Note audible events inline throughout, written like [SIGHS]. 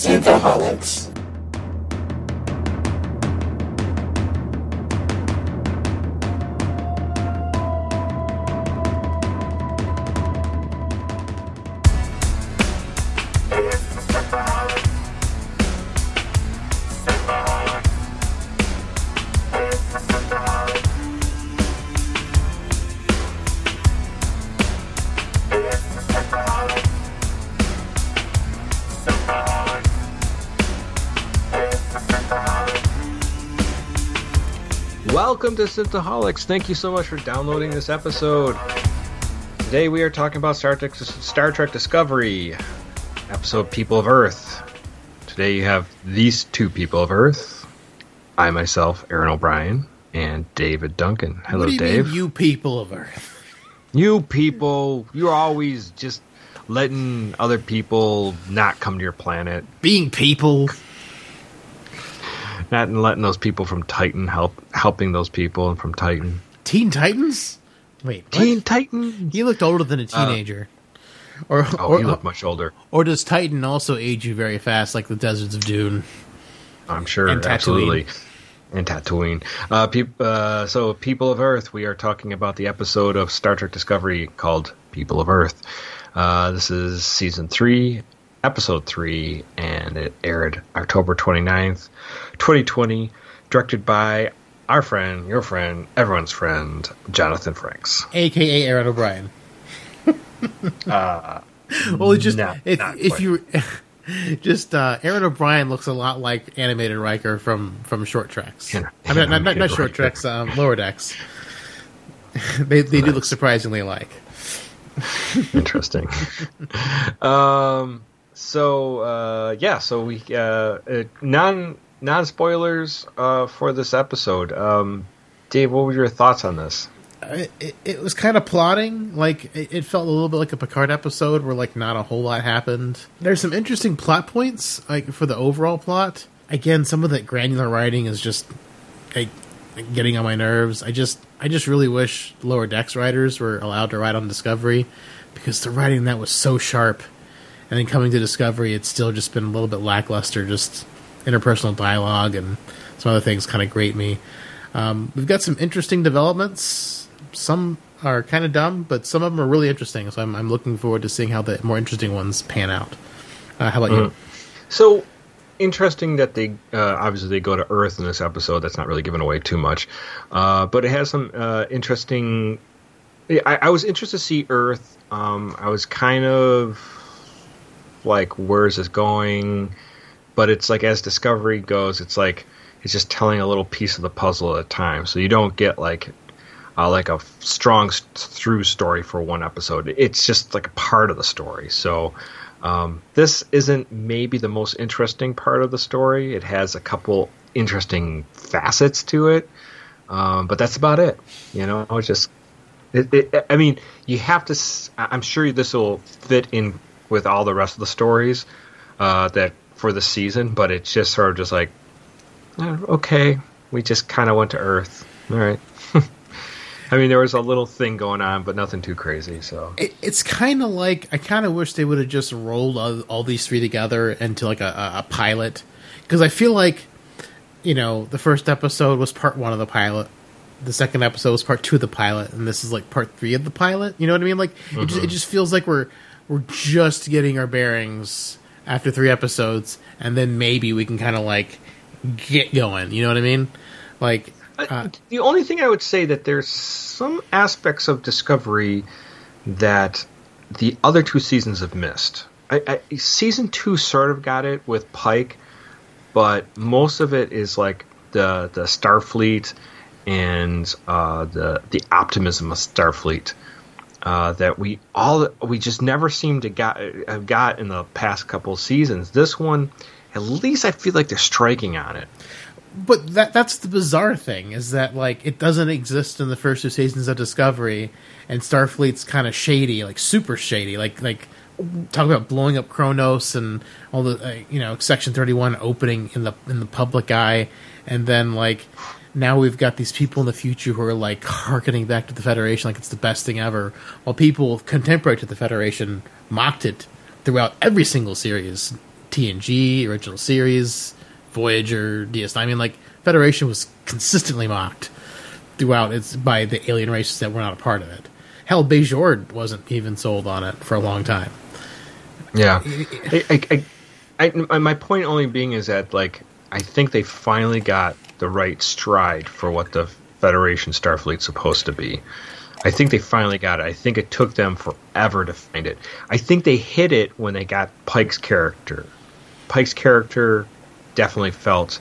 Synthaholics. Welcome to Synthaholics. Thank you so much for downloading this episode. Today we are talking about Star Trek, Star Trek Discovery, episode People of Earth. Today you have these two people of Earth. I myself, Aaron O'Brien, and David Duncan. Hello, you Dave. Mean, you people of Earth. You people, you're always just letting other people not come to your planet. Being people. Not letting those people from Titan help helping those people from Titan. Teen Titans? Wait, what? Teen Titan. He looked older than a teenager. or Oh, or, he looked much older. or does Titan also age you very fast, like the deserts of Dune? I'm sure, And absolutely. And Tatooine. Uh, peop uh, so, People of Earth, we are talking about the episode of Star Trek Discovery called People of Earth. Uh, this is season three, episode three, and it aired October 29th, 2020, directed by our friend, your friend, everyone's friend, Jonathan Frakes. AKA Aaron O'Brien. [LAUGHS] well, it's just no, if, if you [LAUGHS] just uh, Aaron O'Brien looks a lot like animated Riker from from Short Treks. Yeah, I mean, not, not, not Short. Treks, um, Lower Decks. [LAUGHS] they they do look surprisingly alike. Interesting. um. So uh, yeah. So we uh, uh, non non spoilers uh, for this episode. Um, Dave, what were your thoughts on this? it, it, was kind of plotting. Like it, it felt a little bit like a Picard episode where like not a whole lot happened. There's some interesting plot points like for the overall plot. Again, some of that granular writing is just like getting on my nerves. I just I just really wish lower decks writers were allowed to write on Discovery because the writing that was so sharp. And then coming to Discovery, it's still just been a little bit lackluster. Just interpersonal dialogue and some other things kind of grate me. Um, we've got some interesting developments. Some are kind of dumb, but some of them are really interesting. So I'm, I'm looking forward to seeing how the more interesting ones pan out. Uh, how about you? So interesting that they uh, obviously they go to Earth in this episode. That's not really giving away too much, uh, but it has some uh, interesting. I, I was interested to see Earth. Um, I was kind of like, where is this going? But it's like as Discovery goes, it's like it's just telling a little piece of the puzzle at a time. So you don't get like uh, like a strong s- through story for one episode. It's just like a part of the story. So um, this isn't maybe the most interesting part of the story. It has a couple interesting facets to it, um, but that's about it. You know, it's just. It, it, I mean, you have to. I'm sure this will fit in with all the rest of the stories uh, that for the season, but it's just sort of just like, eh, okay, we just kind of went to Earth. All right. [LAUGHS] I mean, there was a little thing going on, but nothing too crazy. So It, it's kind of like I kind of wish they would have just rolled all, all these three together into like a, a, pilot because I feel like you know the first episode was part one of the pilot, the second episode was part two of the pilot, and this is like part three of the pilot. You know what I mean? Like it, just, it just feels like we're we're just getting our bearings after three episodes, and then maybe we can kind of like get going. You know what I mean? Like Uh, the only thing I would say that there's some aspects of Discovery that the other two seasons have missed. I, I, season two sort of got it with Pike, but most of it is like the the Starfleet and uh, the the optimism of Starfleet uh, that we all we just never seem to got have got in the past couple seasons. This one, at least I feel like they're striking on it. But that that's the bizarre thing is that like it doesn't exist in the first two seasons of Discovery, and Starfleet's kind of shady, like super shady, like like talk about blowing up Kronos and all the uh, you know Section Thirty One opening in the in the public eye, and then like now we've got these people in the future who are like harkening back to the Federation like it's the best thing ever, while people contemporary to the Federation mocked it throughout every single series TNG, original series, Voyager, DS9. I mean, like Federation was consistently mocked throughout its by the alien races that were not a part of it. Hell, Bajor wasn't even sold on it for a long time. Yeah, I, I, I, I, my point only being is that like I think they finally got the right stride for what the Federation Starfleet's supposed to be. I think they finally got it. I think it took them forever to find it. I think they hit it when they got Pike's character. Pike's character definitely felt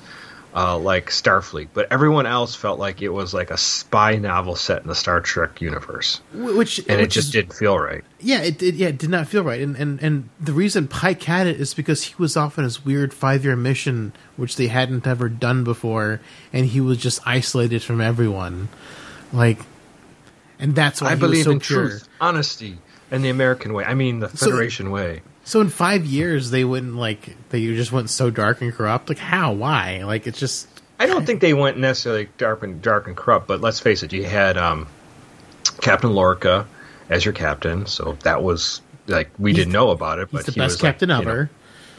uh, like Starfleet, but everyone else felt like it was like a spy novel set in the Star Trek universe, which and which it just is, didn't feel right. Yeah, it did. Yeah, it did not feel right, and and and the reason Pike had it is because he was off on his weird five year mission, which they hadn't ever done before, and he was just isolated from everyone, like, and that's why I believe so in pure. truth, honesty, and the American way. I mean, the So- Federation way. So in five years, they wouldn't like they just went so dark and corrupt. Like how? Why? Like it's just I don't think they went necessarily dark and dark and corrupt, but let's face it, you had um, Captain Lorca as your captain, so that was like we He's didn't know about it, he's but the he best was like, captain you know, ever.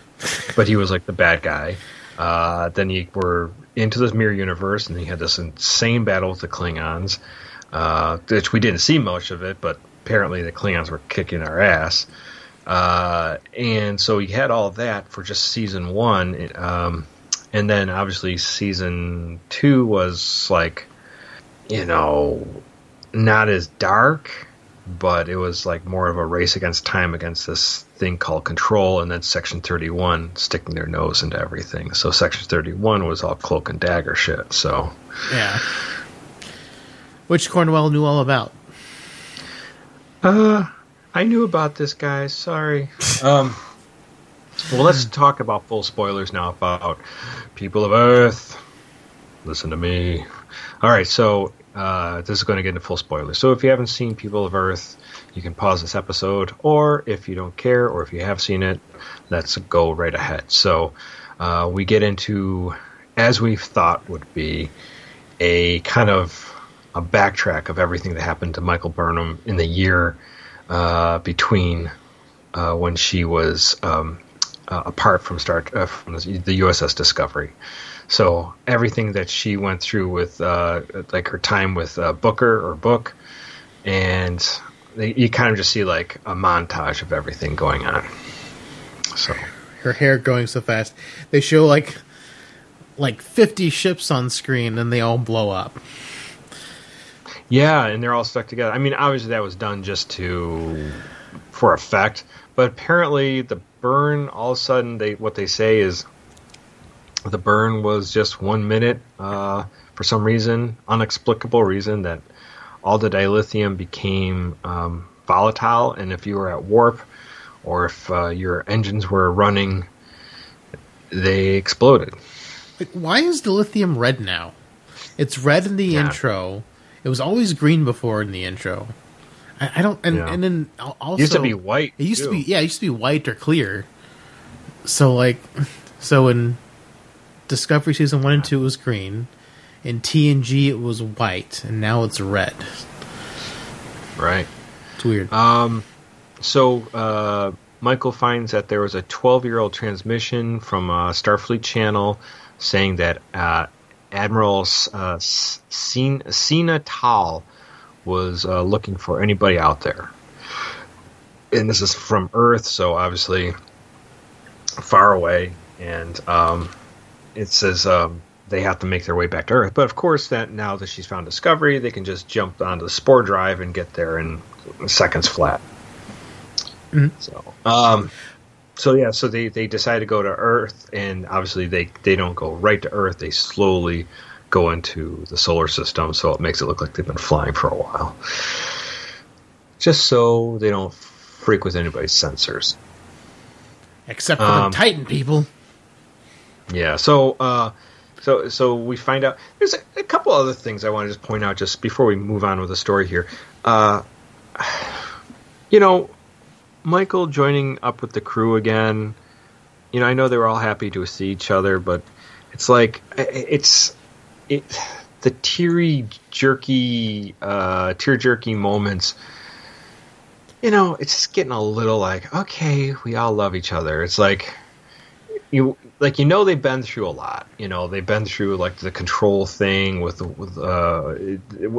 [LAUGHS] but he was like the bad guy. Uh, then you were into this mirror universe, and you had this insane battle with the Klingons, uh, which we didn't see much of it, but apparently the Klingons were kicking our ass. Uh, and so he had all that for just season one, um, and then obviously season two was like, you know, not as dark, but it was like more of a race against time against this thing called control and then section 31 sticking their nose into everything so section 31 was all cloak and dagger shit so Yeah. Which Cornwell knew all about. uh i knew about this guys sorry. Um well let's talk about full spoilers now about people of earth. Listen to me. All right so uh, this is going to get into full spoilers. So if you haven't seen people of earth you can pause this episode or if you don't care or if you have seen it let's go right ahead. So uh, we get into as we thought would be a kind of a backtrack of everything that happened to michael burnham in the year uh, between uh, when she was um, uh, apart from Star uh, from the USS Discovery. So everything that she went through with uh, like her time with Booker or Book, and they, you kind of just see like a montage of everything going on. So Her hair going so fast. They show like like fifty ships on screen and they all blow up. Yeah, and they're all stuck together. I mean, obviously that was done just to for effect, but apparently the burn all of a sudden they what they say is the burn was just one minute uh, for some reason, unexplicable reason that all the dilithium became um, volatile, and if you were at warp or if uh, your engines were running, they exploded. Like, why is the lithium red now? It's red in the Yeah. intro. It was always green before in the intro. I, I don't, and, Yeah. and then also It used to be white. It used to be yeah, it used to be white or clear. So like, so in Discovery season one and two it was green, in TNG it was white, and now it's red. right. It's weird. Um, so uh, Michael finds that there was a 12 year old transmission from a Starfleet channel saying that uh, Admiral uh, Senna Tal was uh, looking for anybody out there. And this is from Earth, so obviously far away. And um, it says um, they have to make their way back to Earth. But of course, that now that she's found Discovery, they can just jump onto the Spore Drive and get there in seconds flat. Mhm. So, um, so yeah, so they they decide to go to Earth, and obviously they they don't go right to Earth. They slowly go into the solar system, so it makes it look like they've been flying for a while, just so they don't freak with anybody's sensors. Except for um, the Titan people. Yeah. So, uh, so, so we find out. There's a, a couple other things I want to just point out just before we move on with the story here. Uh, you know, Michael joining up with the crew again. You know, I know they were all happy to see each other, but it's like it's it the teary jerky uh tear jerky moments you know it's just getting a little like okay we all love each other it's like you like you know they've been through a lot. You know they've been through like the control thing with with uh,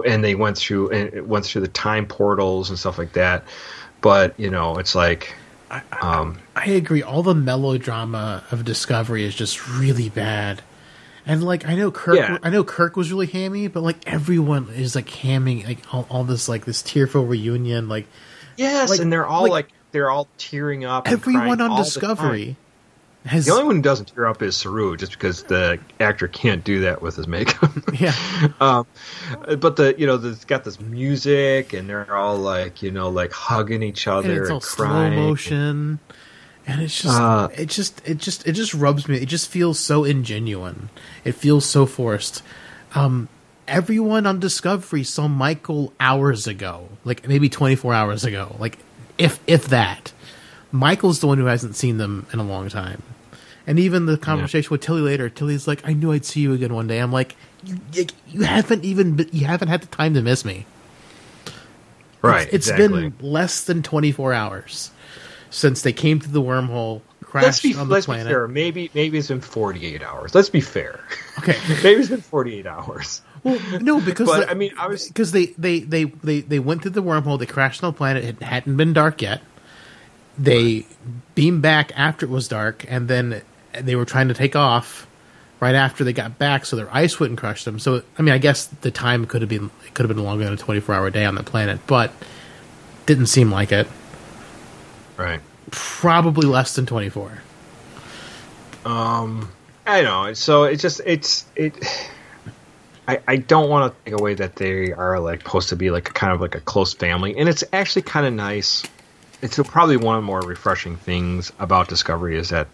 and they went through and went through the time portals and stuff like that. But you know it's like. Um, I agree. All the melodrama of Discovery is just really bad. And like I know Kirk, Yeah. I know Kirk was really hammy, but like everyone is like hamming like all, all this like this tearful reunion. Like yes, like- and they're all like- like, they're all tearing up. everyone on Discovery has The only one who doesn't tear up is Saru, just because the actor can't do that with his makeup. [LAUGHS] yeah. um, but the you know, it's got this music, and they're all like you know, like hugging each other and and, it's all slow crying. motion. And it's just Uh, it just it just it just rubs me. It just feels so ingenuine. It feels so forced. Um everyone on discovery saw michael hours ago. Like maybe 24 hours ago. Like if if that. Michael's the one who hasn't seen them in a long time and even the conversation with tilly later tilly's like i knew i'd see you again one day i'm like you, you, you haven't even you haven't had the time to miss me Right, it's exactly. been less than 24 hours since they came through the wormhole, Let's crashed be on the let's be fair. Maybe maybe it's been forty eight hours. Let's be fair. Okay. [LAUGHS] maybe it's been forty eight hours. Well, no, because But, the- I mean, I was- because they, they, they, they, they went through the wormhole. They crashed on the planet. It hadn't been dark yet. They beamed back after it was dark, and then they were trying to take off right after they got back, so their ice wouldn't crush them. So, I mean, I guess the time could have been it could have been longer than a twenty four hour day on the planet, but didn't seem like it. Right. Probably less than twenty four. Um, I know. So it's just it's it. I, I don't want to take away that they are like supposed to be like a kind of like a close family, and it's actually kind of nice. It's probably one of the more refreshing things about Discovery is that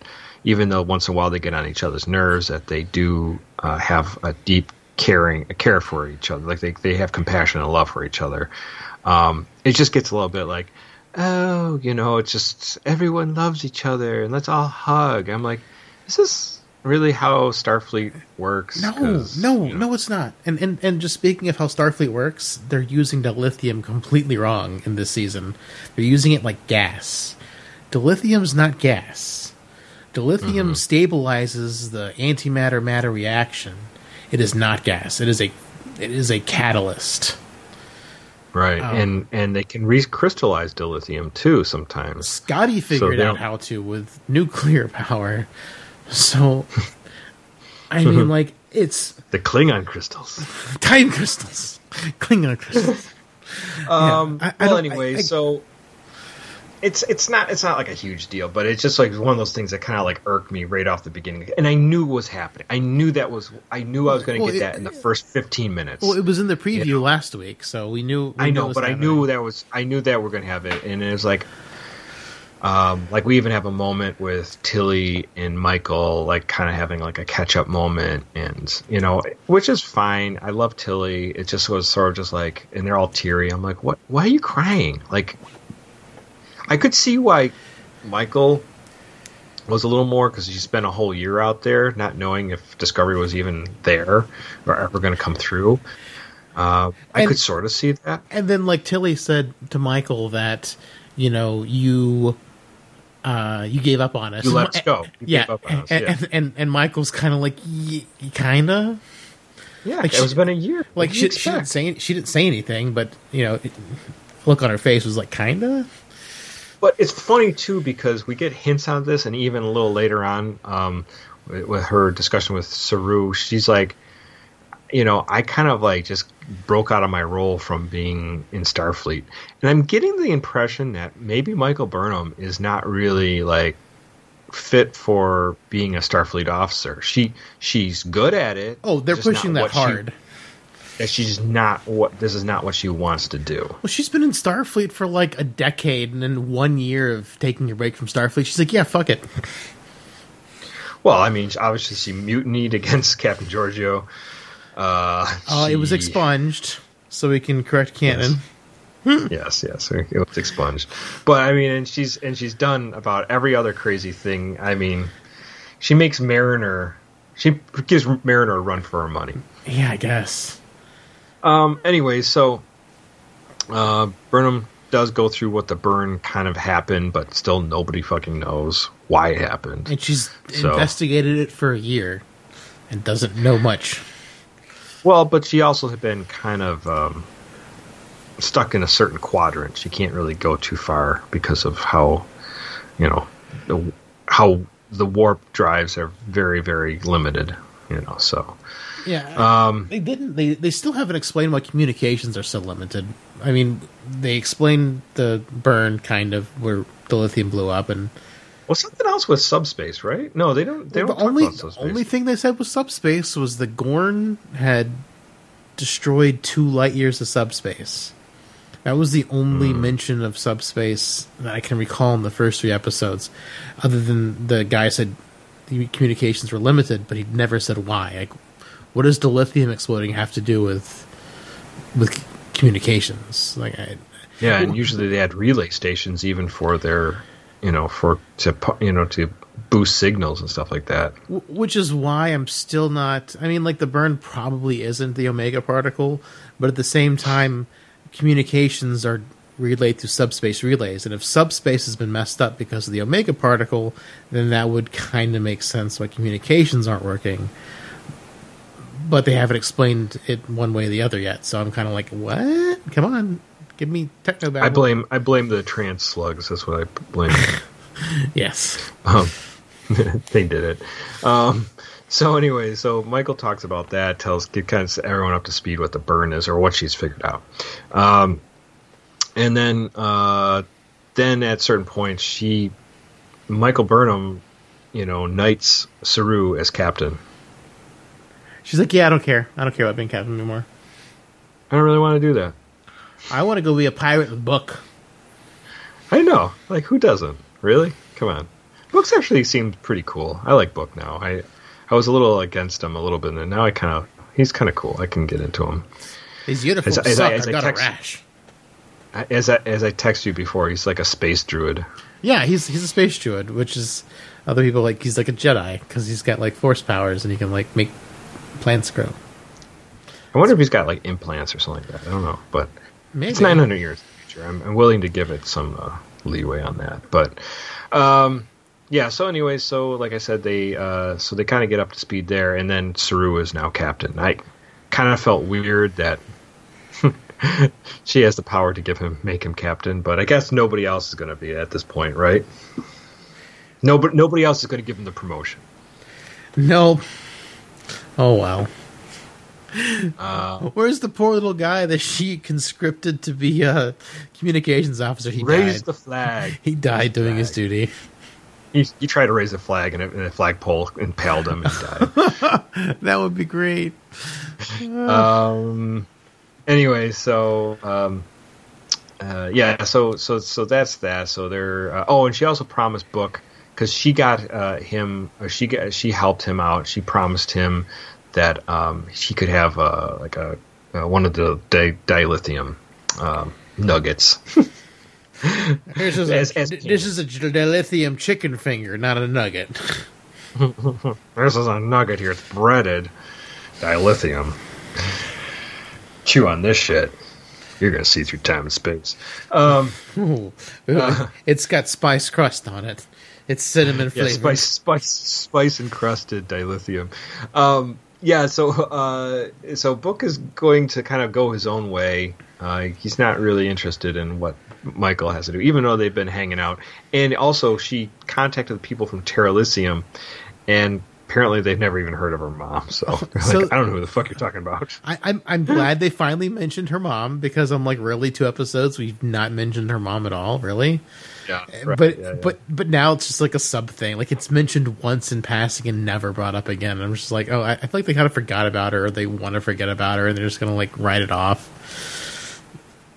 even though once in a while they get on each other's nerves, that they do uh, have a deep caring, a care for each other. Like they they have compassion and love for each other. Um, it just gets a little bit like, oh, you know, it's just everyone loves each other and let's all hug. I'm like, is this really how Starfleet works? No, no, you know, no, it's not. And, and and just speaking of how Starfleet works, they're using dilithium completely wrong in this season. They're using it like gas. Dilithium's not gas. Dilithium stabilizes the antimatter matter reaction. It is not gas. It is a it is a catalyst. right? um, and and they can recrystallize dilithium too sometimes. Scotty figured they out how to with nuclear [LAUGHS] power. So I mean [LAUGHS] like it's The Klingon crystals. [LAUGHS] time crystals. Klingon crystals. Um, I- I well, don't- anyway, I- I- so it's it's not it's not like a huge deal, but it's just like one of those things that kind of like irked me right off the beginning, and I knew what was happening. I knew that was I knew I was going to Well, get it- that in the first fifteen minutes. Well, it was in the preview You know. last week, so we knew. we I know, but I knew that was I knew that we're going to have it, and it was like, um, like we even have a moment with Tilly and Michael, like kind of having like a catch up moment, and you know, which is fine. I love Tilly. It just was sort of just like, and they're all teary. I'm like, what? Why are you crying? Like, I could see why Michael was a little more because he spent a whole year out there, not knowing if Discovery was even there or ever going to come through. Uh, I And- could sort of see that. And then, like Tilly said to Michael, that you know you uh, you gave up on us. You let us go. You yeah, gave up on us, and, yeah. and, and and Michael's kind of like, y- kinda. Yeah, Like, it's she- been a year. Like she, she didn't say she didn't say anything, but you know, it, look on her face was like, kinda. But it's funny too because we get hints on this, and even a little later on, um, with, her discussion with Saru, she's like, you know, I kind of like just broke out of my role from being in Starfleet, and I'm getting the impression that maybe Michael Burnham is not really like fit for being a Starfleet officer. She she's good at it. Oh, they're pushing that what she- hard. That she's not what this is not what she wants to do. Well, she's been in Starfleet for like a decade, and then one year of taking a break from Starfleet, she's like, yeah, fuck it. Well, I mean, obviously she mutinied [LAUGHS] against Captain Georgiou. Uh, Uh, it was expunged, so we can correct canon. Yes, yes, it was expunged. But I mean, and she's and she's done about every other crazy thing. I mean, she makes Mariner. She gives Mariner a run for her money. Yeah, I guess. Um. Anyway, so uh, Burnham does go through what the burn kind of happened, but still nobody fucking knows why it happened. And she's So- investigated it for a year and doesn't know much. Well, but she also had been kind of um, stuck in a certain quadrant. She can't really go too far because of how, you know, the, how the warp drives are very, very limited. You know, so Yeah. um, They didn't. They they still haven't explained why communications are so limited. I mean, they explained the burn kind of where the lithium blew up, and well, something else with subspace, right? No, they don't. They the don't talk only about subspace. only thing they said was subspace was the Gorn had destroyed two light years of subspace. That was the only Hmm. mention of subspace that I can recall in the first three episodes, other than the guy said the communications were limited, but he never said why. Like, what does the lithium exploding have to do with with communications? Like, I, Yeah, and usually they had relay stations even for their, you know, for to you know to boost signals and stuff like that. Which is why I'm still not. I mean, like the burn probably isn't the omega particle, but at the same time, communications are relayed through subspace relays, and if subspace has been messed up because of the omega particle, then that would kind of make sense why communications aren't working. But they haven't explained it one way or the other yet, so I'm kind of like, what? Come on, give me techno. I blame I blame the trans slugs. That's what I blame. [LAUGHS] Yes. um, [LAUGHS] they did it. Um, so anyway, so Michael talks about that, tells get kind of everyone up to speed what the burn is or what she's figured out, um, and then uh, then at certain points she Michael Burnham, you know, knights Saru as captain. She's like, yeah, I don't care. I don't care about being captain anymore. I don't really want to do that. I want to go be a pirate with Book. I know, like who doesn't? Really? Come on. Books actually seems pretty cool. I like Book now. I I was a little against him a little bit, and now I kind of he's kind of cool. I can get into him. His uniforms As- as. I- as I I got text- a rash. As I, as I text you before, he's like a space druid. Yeah, he's he's a space druid, which is other people like he's like a Jedi because he's got like force powers and he can like make plants grow. I wonder if he's got like implants or something like that. I don't know, but Maybe it's 900 years in the future. I'm, I'm willing to give it some uh, leeway on that. But um, yeah. So anyway, so like I said, they uh, so they kind of get up to speed there, and then Saru is now captain. I kind of felt weird that. [LAUGHS] she has the power to give him make him captain, but I guess nobody else is going to be at this point, right? Nobody, nobody else is going to give him the promotion. No. Oh wow. Uh, Where's the poor little guy that she conscripted to be a communications officer? He raised died. the flag. [LAUGHS] he died doing his duty. You, he tried to raise a flag, and a, and a flagpole impaled him and died. [LAUGHS] That would be great. [LAUGHS] um. Anyway, so um, uh, yeah, so so so that's that. So they're uh, oh, and she also promised Book because she got uh, him, or she got she helped him out. She promised him that um, she could have uh, like a uh, one of the di- dilithium um, nuggets. [LAUGHS] This is, As- a, as- this is a dilithium chicken finger, not a nugget. [LAUGHS] This is a nugget here. It's breaded dilithium. Chew on this shit. You're gonna see through time and space. Um, [LAUGHS] Ooh. it's got spice crust on it. It's cinnamon yeah, spice, spice, spice encrusted dilithium. Um, yeah, so uh, so Book is going to kind of go his own way. Uh, he's not really interested in what Michael has to do, even though they've been hanging out. And also, she contacted the people from Terralysium, and apparently they've never even heard of her mom. So, [LAUGHS] So- like, I don't know who the fuck you're talking about. I, I'm I'm glad they finally mentioned her mom because I'm like, really, two episodes we've not mentioned her mom at all, really. Yeah, but but but now it's just like a sub thing. Like it's mentioned once in passing and never brought up again. I'm just like, oh, I, I feel like they kind of forgot about her, or they want to forget about her, and they're just gonna like write it off.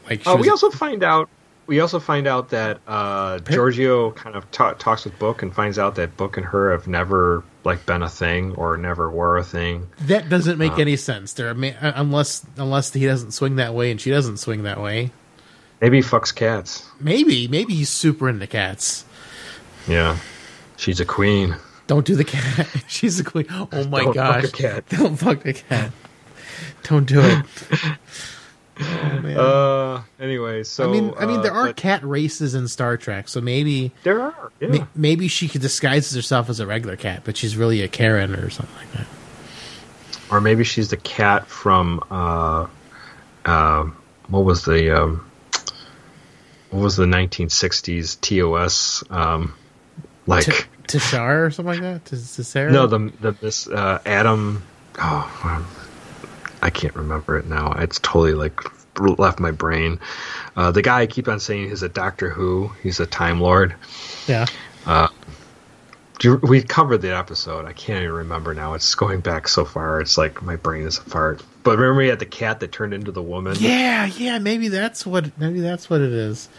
Like Uh, we also find out. We also find out that uh, Georgiou kind of ta- talks with Book and finds out that Book and her have never like been a thing or never were a thing. that doesn't make uh, any sense. There, uh, unless unless he doesn't swing that way and she doesn't swing that way. Maybe he fucks cats. Maybe maybe he's super into cats. Yeah, she's a queen. Don't do the cat. [LAUGHS] She's a queen. Oh my Don't fuck gosh! cat. Don't fuck the cat. Don't do it. [LAUGHS] Oh, man. Uh, anyway, so I mean, I mean, there uh, are but cat races in Star Trek, so maybe there are yeah. ma- maybe she could disguise herself as a regular cat, but she's really a Karen or something like that. or maybe she's the cat from uh, uh, what was the um, what was the 1960s TOS um, like T- Tashar or something like that. Sarah? no the the this uh, Adam oh I can't remember it now it's totally like left my brain uh, the guy I keep on saying is a Doctor Who he's a Time Lord yeah. Do you, we covered the episode. I can't even remember now. It's going back so far. It's like my brain is a fart. But remember, we had the cat that turned into the woman. Yeah, yeah, maybe that's what maybe that's what it is.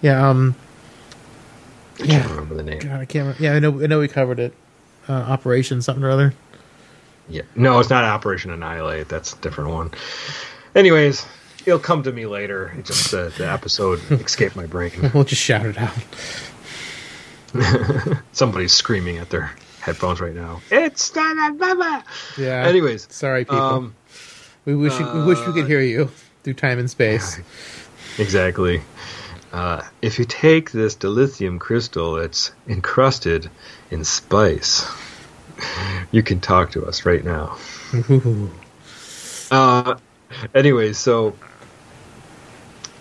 Yeah, um I can't yeah. remember the name. God, I can't remember. Yeah, I know I know we covered it. Uh, Operation something or other. Yeah, no, it's not Operation Annihilate. That's a different one. Anyways, it'll come to me later. It just uh, the episode [LAUGHS] escaped my brain. [LAUGHS] We'll just shout it out. [LAUGHS] Somebody's screaming at their headphones right now. It's not a mama. Yeah. Anyways, Sorry people. um, we wish you, we wish we could hear you through time and space. Exactly. Uh, if you take this dilithium crystal it's encrusted in spice, [LAUGHS] you can talk to us right now. [LAUGHS] Uh, anyway, so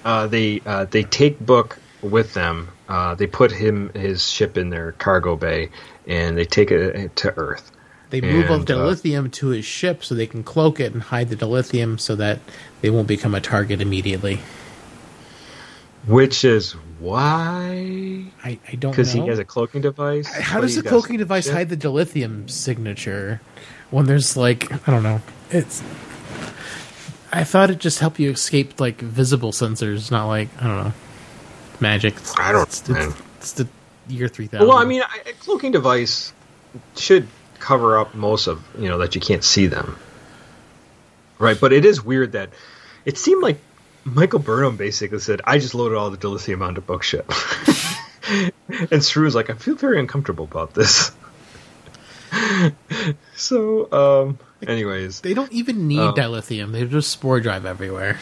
uh, they uh, they take Book with them. Uh, they put him his ship in their cargo bay, and they take it to Earth. They move And, the uh, dilithium to his ship so they can cloak it and hide the dilithium so that they won't become a target immediately. Which is why, I, I don't know. because he has a cloaking device. How does he's the cloaking some device shit? hide the dilithium signature when there's like I don't know. It's I thought it just helped you escape like visible sensors, not like I don't know magic. It's, I don't It's, know, it's, it's the year three thousand. Well, I mean, a cloaking device should cover up most of you know that you can't see them, right? But it is weird that it seemed like Michael Burnham basically said, "I just loaded all the dilithium onto Bookship," [LAUGHS] and was like, "I feel very uncomfortable about this." [LAUGHS] so, um, anyways, they don't even need Oh. dilithium; they just spore drive everywhere.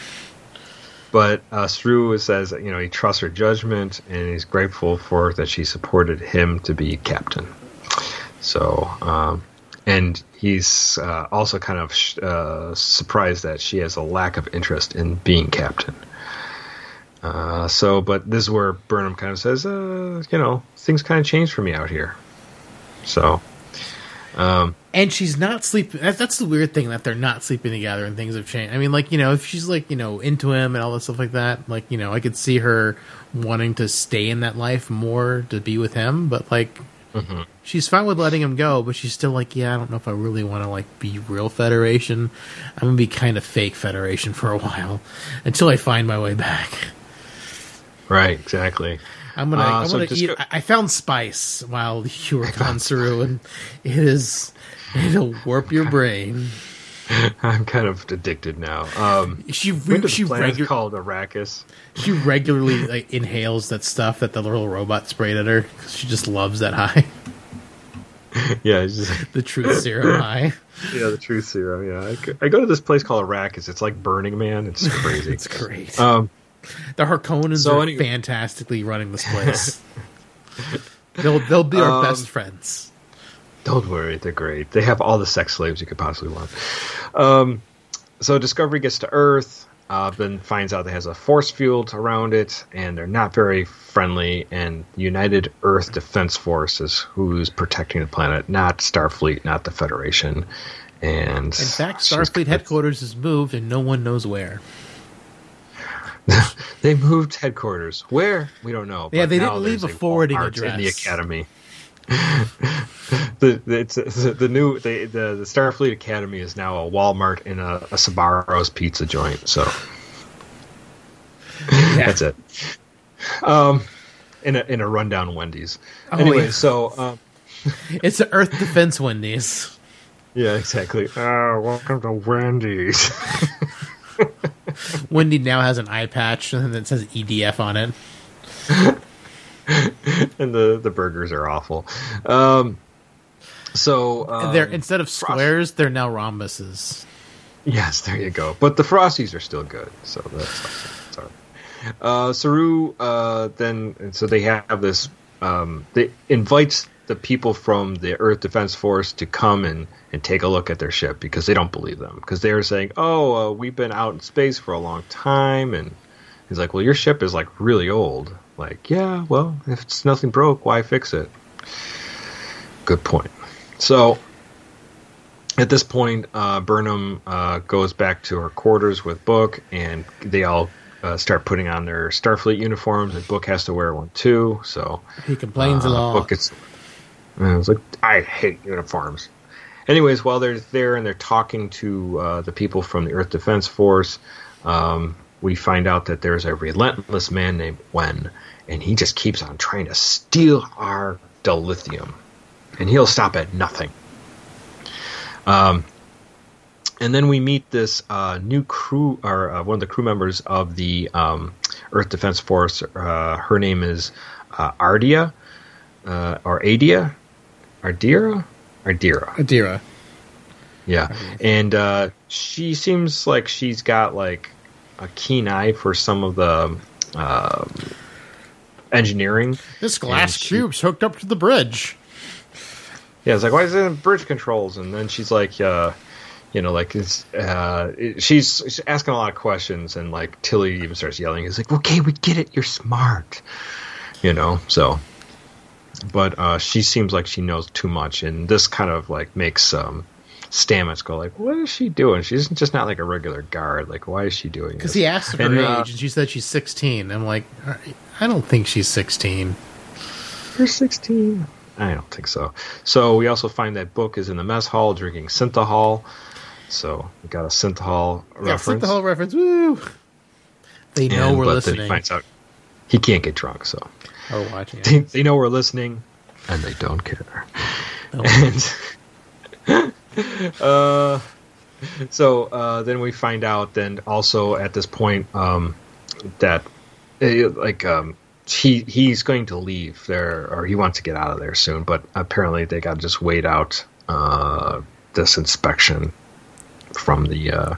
but uh, Saru says, you know, he trusts her judgment and he's grateful for that she supported him to be captain. So, um, and he's uh, also kind of sh- uh, surprised that she has a lack of interest in being captain. Uh, so, but this is where Burnham kind of says, uh, you know, things kind of changed for me out here. So, um, And she's not sleeping. that- That's the weird thing that they're not sleeping together and things have changed. I mean, like, you know, if she's like, you know, into him and all that stuff like that, like, you know, I could see her wanting to stay in that life more to be with him, but like, she's fine with letting him go, but she's still like, yeah, I don't know if I really want to like be real Federation. I'm gonna be kind of fake Federation for a while until I find my way back. right, exactly. I'm gonna, Uh, I'm so gonna eat. go- I found spice while you were [LAUGHS] gone, Saru, and it is it'll warp your [LAUGHS] brain. [LAUGHS] I'm kind of addicted now. Um, She re- she regu- called Arrakis? she regularly like inhales that stuff that the little robot sprayed at her she just loves that high, [LAUGHS] Yeah, just, the truth serum high. yeah, the truth serum. Yeah, I, go- I go to this place called Arrakis. It's like Burning Man. It's [LAUGHS] crazy. It's great. um, the Harkonnens so are anyway- fantastically running this place. they'll they'll be our Um, best friends. Don't worry, they're great. They have all the sex slaves you could possibly want. Um, so Discovery gets to Earth, uh, then finds out it has a force field around it, and they're not very friendly. And United Earth Defense Force is who's protecting the planet, not Starfleet, not the Federation. And In fact, Starfleet headquarters has moved and no one knows where. [LAUGHS] They moved headquarters. Where? We don't know. Yeah, they didn't leave a forwarding address in the academy. [LAUGHS] the, the, it's, the new the, the the Starfleet Academy is now a Walmart and a, a Sbarro's pizza joint. So that's it. Um, in a in a rundown Wendy's. Oh, anyway, yeah. so um, [LAUGHS] It's the Earth Defense Wendy's. yeah, exactly. Uh, welcome to Wendy's. [LAUGHS] Wendy now has an eye patch and it says EDF on it. [LAUGHS] and the the burgers are awful. Um, so um, they're instead of squares, they're now rhombuses. Yes, there you go. But the Frosties are still good, so that's sorry. Uh, Saru uh, then, so they have this. Um, they invites the people from the Earth Defense Force to come and, and take a look at their ship because they don't believe them because they're saying, "Oh, uh, we've been out in space for a long time," and he's like, "Well, your ship is like really old." Like, yeah, well, if it's nothing broke, why fix it? Good point. So at this point, uh, Burnham uh, goes back to her quarters with Book, and they all uh, start putting on their Starfleet uniforms, and Book has to wear one too. So he complains a uh, lot. Book gets. I was like, I hate uniforms. Anyways, while they're there and they're talking to uh, the people from the Earth Defense Force, um, we find out that there's a relentless man named Wen, and he just keeps on trying to steal our dilithium, and he'll stop at nothing. Um, and then we meet this uh, new crew, or uh, one of the crew members of the um, Earth Defense Force. Uh, her name is uh, Ardia, uh, or Adia, Ardira, Ardira. Adira. Yeah, and uh, she seems like she's got like a keen eye for some of the um engineering. This glass she- cube's hooked up to the bridge. Yeah, it's like why is it in bridge controls? And then she's like, uh, you know, like it's, uh, she's, she's asking a lot of questions, and like Tilly even starts yelling. He's like, okay, we get it, you're smart, you know. So, but uh, she seems like she knows too much, and this kind of like makes um, Stamets go like, what is she doing? She's just not like a regular guard. Like, why is she doing? It? Because he asked her And, age, uh, and she said she's 16. I'm like, "All right, I don't think she's 16. You're 16. I don't think so. So we also find that Book is in the mess hall drinking synthahol. So we got a synthahol Yeah, reference. the whole reference. Woo! They know And- we're but Then listening. he finds out he can't get drunk, so Or watching. they, they know we're listening, and they don't care. Oh. And [LAUGHS] [LAUGHS] uh, so uh, then we find out. Then also at this point um, that uh, like um, he he's going to leave there, or he wants to get out of there soon. But apparently they got to just wait out uh, this inspection from the uh,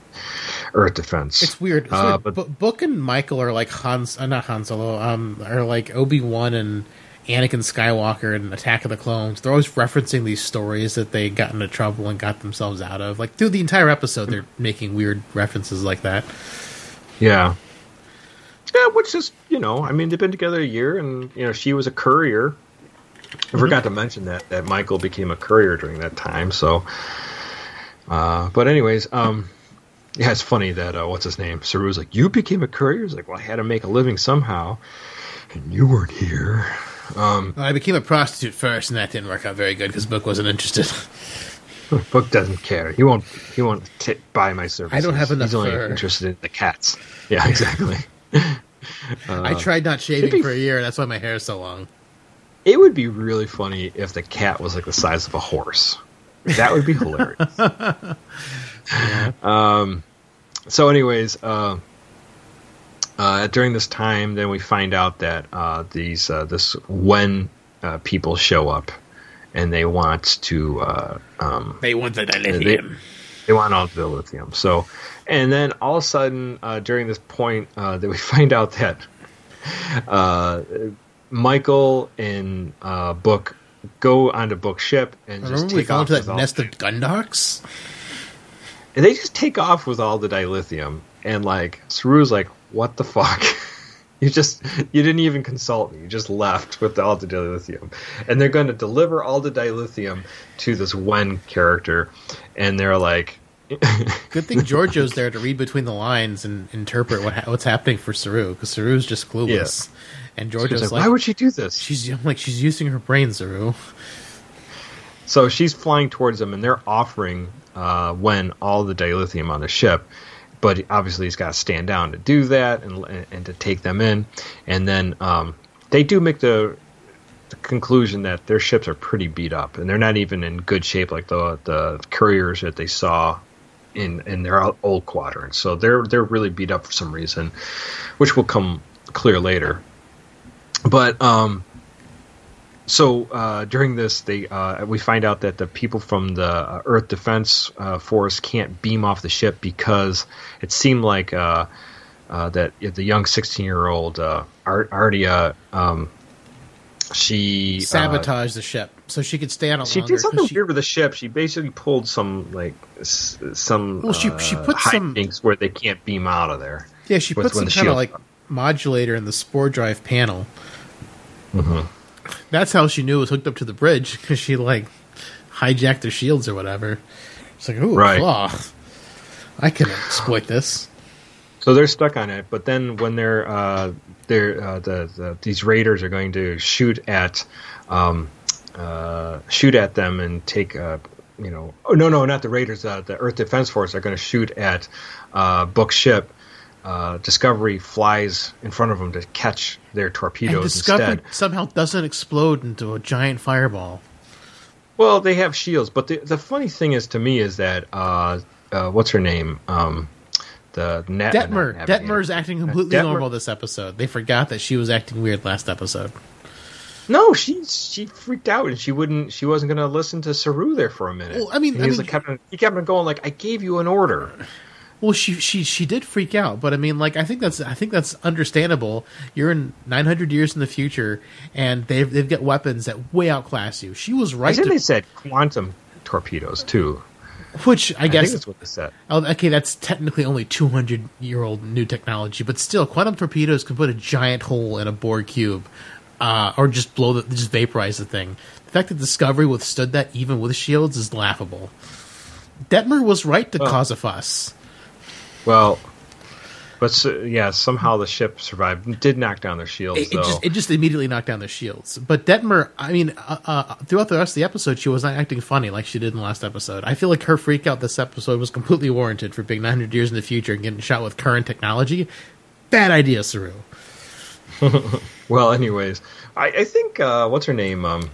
Earth Defense. It's weird. It's Uh, but- Book and Michael are like Hans, uh, not Han Solo, um, are like Obi Wan and Anakin Skywalker and Attack of the Clones. They're always referencing these stories that they got into trouble and got themselves out of. Like through the entire episode, they're making weird references like that. Yeah. Yeah, which is, you know, I mean, they've been together a year, and, you know, she was a courier. I forgot to mention that, that Michael became a courier during that time, so. Uh, but, anyways, um, yeah, it's funny that, uh, what's his name? Saru's like, You became a courier? He's like, Well, I had to make a living somehow, and you weren't here. Um, I became a prostitute first, and that didn't work out very good because Book wasn't interested. [LAUGHS] Book doesn't care. He won't. He won't t- buy my services. I don't have enough He's only interested in the cats. [LAUGHS] Yeah, exactly. [LAUGHS] I tried not shaving be- for a year, and that's why my hair is so long. It would be really funny if the cat was like the size of a horse. That would be hilarious. Um. So, anyways, uh, uh, during this time, then we find out that uh, these uh, this when uh, people show up and they want to uh, um, They want the they, they want all the lithium. So, and then all of a sudden, uh, during this point, uh, [LAUGHS] that we find out that uh, Michael and uh, Book go onto Book's ship and just Remember we take fell off into that all, nest of Gundarks? and they just take off with all the dilithium, and like Saru's like, "What the fuck." [LAUGHS] You just you didn't even consult me. You just left with all the dilithium, and they're going to deliver all the dilithium to this Wen character, and they're like, [LAUGHS] Good thing Georgiou's there to read between the lines and interpret what ha- what's happening for Saru because Saru's just clueless, and She's Georgiou's like, like, why would she do this? she's I'm like she's using her brain, Saru. So she's flying towards them, and they're offering uh, Wen all the dilithium on the ship. But obviously, he's got to stand down to do that and and to take them in. And then um, they do make the, the conclusion that their ships are pretty beat up, and they're not even in good shape like the the couriers that they saw in in their old quadrant. So they're they're really beat up for some reason, which will come clear later. But um, so uh, during this, they uh, we find out that the people from the uh, Earth Defense uh, Force can't beam off the ship because it seemed like uh, uh, that the young sixteen-year-old uh, Art- Ardia, um, she uh, Sabotage the ship so she could stay on it she longer. did something she- weird with the ship. She basically pulled some like s- some Well, she- she put some- hijinks where they can't beam out of there. Yeah, she put some kind of like modulator in the spore drive panel. Mhm. That's how she knew it was hooked up to the bridge because she like hijacked their shields or whatever. It's like, ooh, Right. claw. I can exploit this. So they're stuck on it, but then when they're uh, they're uh, the, the these raiders are going to shoot at um, uh, shoot at them and take uh, you know oh no no not the raiders uh, the Earth Defense Force are going to shoot at uh, Book's ship. Uh, Discovery flies in front of them to catch their And torpedoes Discovery instead. somehow doesn't explode into a giant fireball. Well, they have shields, but the the funny thing is to me is that uh, uh, what's her name? Um, the Nat- Detmer. Detmer is acting completely Detmer- normal this episode. They forgot that she was acting weird last episode. No, she she freaked out and she wouldn't. She wasn't going to listen to Saru there for a minute. Well, I mean- And I he was mean- like, kept on, he kept on going like, "I gave you an order." Well, she she she did freak out, but I mean, like, I think that's I think that's understandable. You're in 900 years in the future, and they've they've got weapons that way outclass you. She was I right said to, they said quantum torpedoes too. which I I guess think that's what they said. oh, okay, that's technically only 200 year old new technology, but still, quantum torpedoes can put a giant hole in a Borg cube, uh, or just blow the just vaporize the thing. The fact that Discovery withstood that even with shields is laughable. Detmer was right to Well- cause a fuss. Well, but yeah, somehow the ship survived. Did knock down their shields it, it just it just immediately knocked down their shields. But Detmer, I mean, uh, uh, throughout the rest of the episode, she was not acting funny like she did in the last episode. I feel like her freak out this episode was completely warranted for being 900 years in the future and getting shot with current technology. Bad idea, Saru. [LAUGHS] Well, anyways, I, I think uh, what's her name? Um,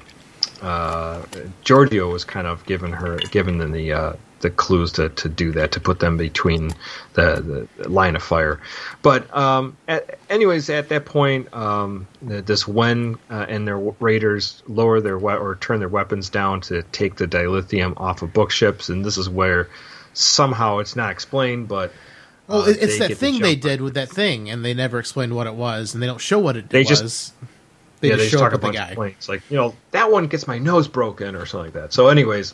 uh, Georgiou was kind of given her given the uh, the clues to, to do that to put them between the, the line of fire. But um, at, anyways, at that point, um, this when uh, and their raiders lower their we- or turn their weapons down to take the dilithium off of book ships, and this is where somehow it's not explained, but. Well, uh, it's that thing they did with that thing, and they never explained what it was, and they don't show what it They was. just- they yeah, just they show just up talk a with the guy. Like, you know, that one gets my nose broken or something like that. So, anyways,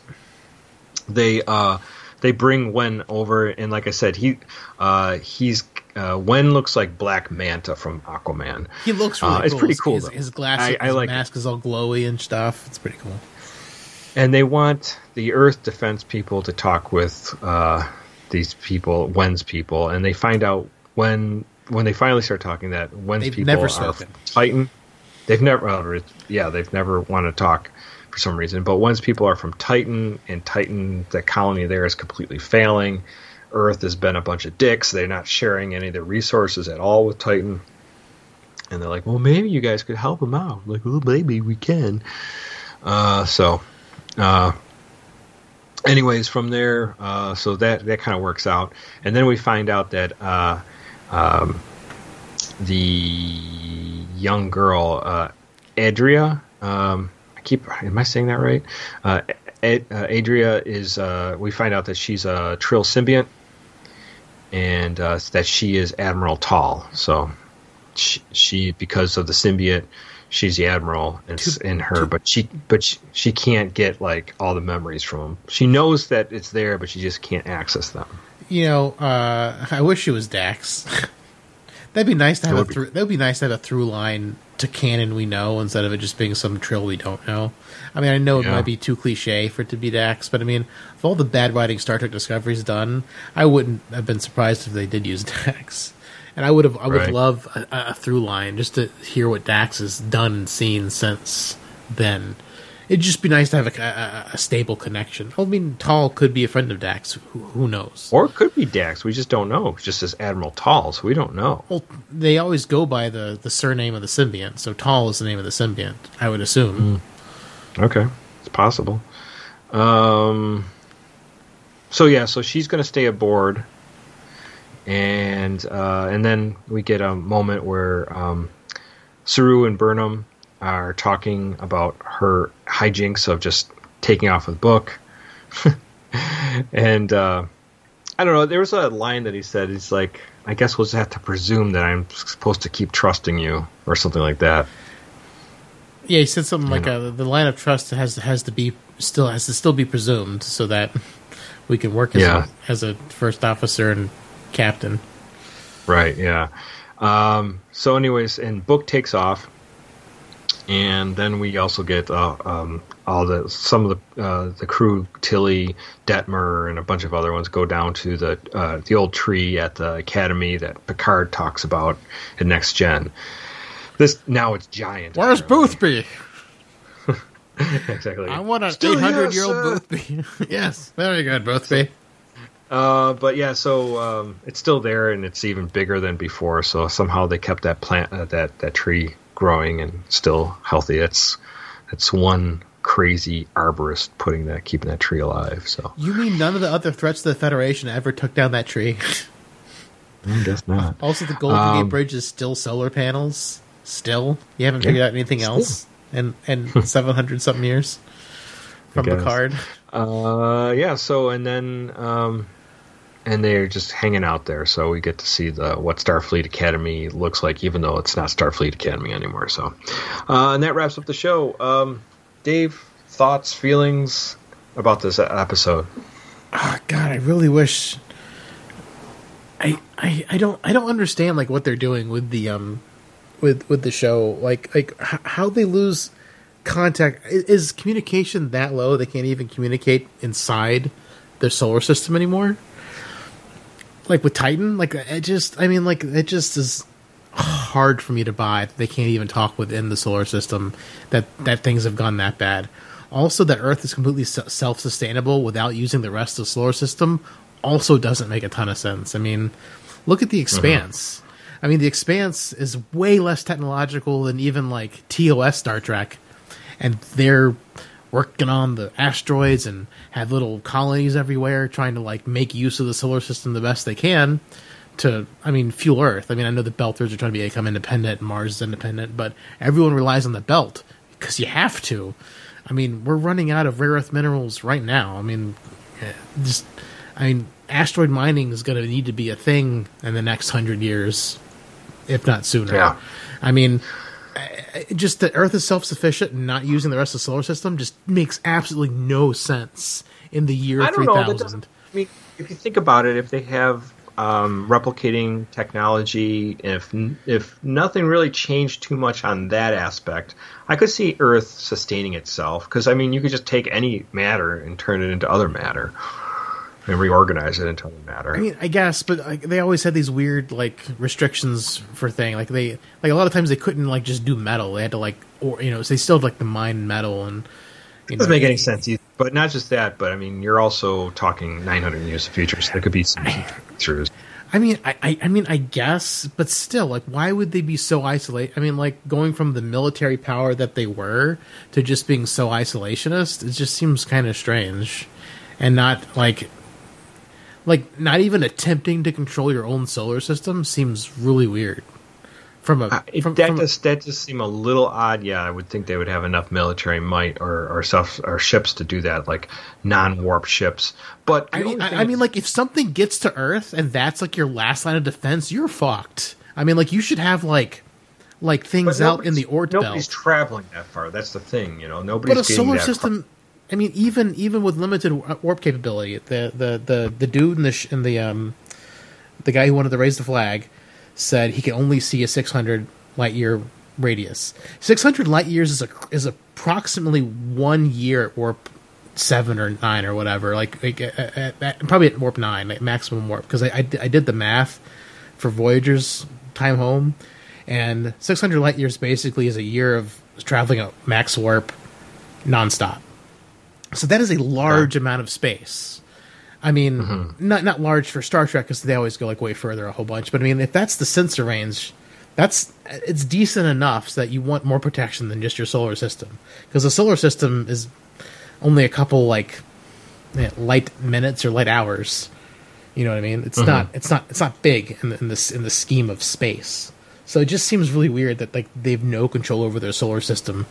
they uh they bring Wen over, and like I said, he uh he's uh Wen looks like Black Manta from Aquaman. He looks really Uh, cool. it's pretty cool, His, his glasses, I- I his like mask is all glowy and stuff. It's pretty cool. and they want the Earth Defense people to talk with uh, these people, Wen's people, and they find out when when they finally start talking that Wen's They've people never are spoken. from Titan. They've never, uh, yeah, they've never want to talk for some reason. But once people are from Titan, and Titan, the colony there is completely failing. Earth has been a bunch of dicks. They're not sharing any of their resources at all with Titan. And they're like, well, maybe you guys could help them out. Like, well, maybe we can. Uh, so, uh, anyways, from there, uh, so that that kind of works out, and then we find out that uh, um, the young girl, uh, Adria, um, keep, am I saying that right? Uh, Ad, uh, Adria is. Uh, we find out that she's a Trill symbiont, and uh, that she is Admiral Tal. So she, she because of the symbiote she's the admiral and in her but she but she, she can't get like all the memories from him she knows that it's there but she just can't access them You know, uh, I wish it was Dax. [LAUGHS] That'd be nice to have That a would be- through. That'd be nice to have a through line to canon we know instead of it just being some trill we don't know. I mean, I know it might be too cliche for it to be Dax, but I mean, of all the bad writing Star Trek Discovery's done, I wouldn't have been surprised if they did use [LAUGHS] Dax. And I would have, I would Right. love a, a through line just to hear what Dax has done and seen since then. It'd just be nice to have a, a, a stable connection. I mean, Tal could be a friend of Dax. Who, who knows? or it could be dax we just don't know just as admiral Tal so we don't know Well, they always go by the, the surname of the symbiont, so Tal is the name of the symbiont, I would assume. okay it's possible um so yeah so she's going to stay aboard and uh and then we get a moment where um saru and burnham are talking about her hijinks of just taking off with book. [LAUGHS] and uh, I don't know. There was a line that he said. He's like, "I guess we'll just have to presume that I'm supposed to keep trusting you," or something like that. Yeah, he said something like uh, the line of trust has has to be still has to still be presumed so that we can work as, Yeah. a, as a first officer and captain. Right. Yeah. Um, so, anyways, and book takes off, and then we also get uh, um, all the some of the uh, the crew, Tilly, Detmer, and a bunch of other ones go down to the uh, the old tree at the academy that Picard talks about in Next Gen. This now it's giant. Where's apparently. Boothby? [LAUGHS] exactly. I want an Still eight year old. Boothby. [LAUGHS] yes, very good, Boothby. Uh, but yeah, so um, it's still there, and it's even bigger than before. So somehow they kept that plant, uh, that that tree growing and still healthy. It's it's one crazy arborist putting that, keeping that tree alive. So You mean none of the other threats to the Federation ever took down that tree? [LAUGHS] I guess not. also, the Golden Um, Gate Bridge is still solar panels. Still, you haven't Yeah, figured out anything still. else and [LAUGHS] and seven hundred something years from. Picard. Uh, yeah. So and then um, and they're just hanging out there. So we get to see the what Starfleet Academy looks like, even though it's not Starfleet Academy anymore. So, uh, and that wraps up the show. Um, Dave, thoughts, feelings about this episode? Oh, God, I really wish. I, I I don't I don't understand like what they're doing with the um with with the show like like h- how they lose contact I- is communication that low they can't even communicate inside their solar system anymore like with Titan like it just I mean like it just is hard for me to buy that they can't even talk within the solar system that that things have gone that bad. Also that earth is completely self-sustainable without using the rest of the solar system also doesn't make a ton of sense. I mean look at the uh-huh. expanse. I mean the expanse is way less technological than even like tos star trek and they're working on the asteroids and have little colonies everywhere trying to like make use of the solar system the best they can to i mean fuel earth. I mean i know the belters are trying to become independent and mars is independent but everyone relies on the belt because you have to. I mean we're running out of rare earth minerals right now. I mean eh, just i mean asteroid mining is going to need to be a thing in the next hundred years if not sooner. Yeah. i mean just that earth is self-sufficient and not using the rest of the solar system just makes absolutely no sense in the year I don't know. That 3000 I mean, if you think about it, if they have um, replicating technology, if if nothing really changed too much on that aspect, I could see Earth sustaining itself. Because I mean, you could just take any matter and turn it into other matter, and reorganize it into other matter. I mean, I guess, but like, they always had these weird like restrictions for thing. Like they, like a lot of times they couldn't like just do metal. They had to like, or you know, so they still had like the mine metal and. You doesn't know, make any sense either. But not just that, but I mean, you're also talking 900 years of the future, so there could be some breakthroughs. I mean, I, I, I mean, I guess, but still, like, why would they be so isolated? I mean, like, going from the military power that they were to just being so isolationist, it just seems kind of strange, and not like, like, not even attempting to control your own solar system seems really weird. From a, Uh, from, that from just that just seem a little odd. Yeah, I would think they would have enough military might or or stuff or ships to do that, like non warp ships. But I mean, I, I mean, like, if something gets to Earth and that's like your last line of defense, you're fucked. I mean, like, you should have like, like things out in the Oort Nobody's belt. traveling that far. That's the thing, you know. Nobody's but a solar system i mean even even with limited warp capability the the the, the dude in the sh- the um the guy who wanted to raise the flag said he could only see a 600 light year radius 600 light years is a is approximately one year at warp seven or nine or whatever like, like at, at, at- probably at warp nine like maximum warp because I, I I did the math for voyager's time home and 600 light years basically is a year of traveling at max warp nonstop. So that is a large amount of space. I mean, not not large for Star Trek because they always go like way further a whole bunch. But I mean, if that's the sensor range, that's it's decent enough so that you want more protection than just your solar system because the solar system is only a couple like eh, light minutes or light hours. You know what I mean? It's not it's not it's not big in the, in this in the scheme of space. So it just seems really weird that like they have no control over their solar system,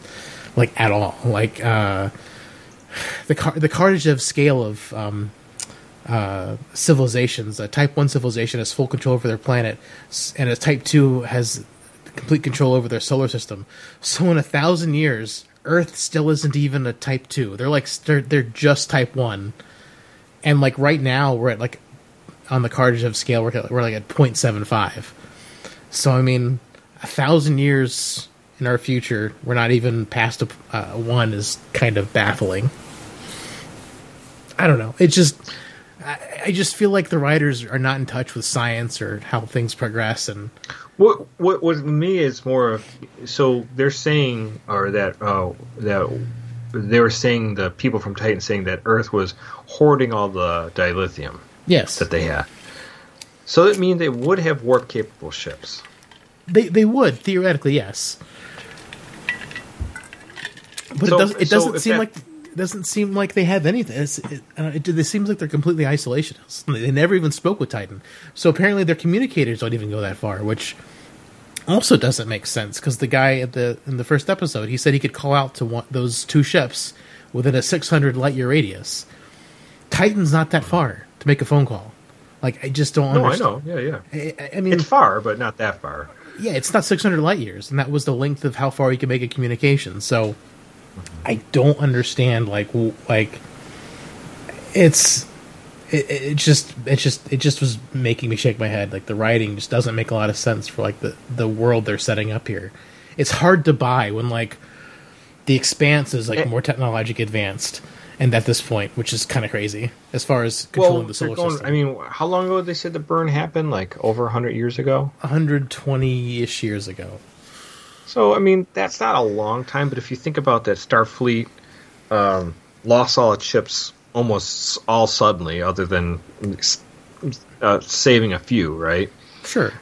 like at all. Like uh, the car- the Kardashev scale of um, uh, civilizations. A Type One civilization has full control over their planet, and a Type Two has complete control over their solar system. So in a thousand years, Earth still isn't even a Type Two. They're like they're they're just Type One, and like right now we're at like on the Kardashev scale we're, at, we're like at 0.75. So I mean, a thousand years in our future, we're not even past a uh, one is kind of baffling. I don't know. It just, I, I just feel like the writers are not in touch with science or how things progress, and What what me is more of so they're saying or that uh, that they were saying the people from Titan saying that Earth was hoarding all the dilithium yes, that they had. So that means they would have warp capable ships. they they would theoretically yes, but So- it doesn't. It doesn't if seem that- like it doesn't seem like they have anything. It's, it, uh, it, it seems like they're completely isolationist. They never even spoke with Titan, so apparently their communicators don't even go that far, which also doesn't make sense because the guy at the in the first episode he said he could call out to one, those two ships within a 600 light year radius. Titan's not that far to make a phone call. Like I just don't No, I know. Yeah, yeah. I, I mean, It's far, but not that far. yeah, it's not 600 light years, and that was the length of how far you can make a communication. So, I don't understand. Like, like it's it, it just it just it just was making me shake my head. Like the writing just doesn't make a lot of sense for like the the world they're setting up here. It's hard to buy when like the expanse is like Eh. more technologically advanced. And at this point, which is kind of crazy as far as controlling Well, the solar going, system. I mean, how long ago did they said the burn happened? Like over hundred years ago. 120 ish years ago. So I mean, that's not a long time. But if you think about that, Starfleet um, lost all its ships almost all suddenly, other than uh, saving a few, right? Sure.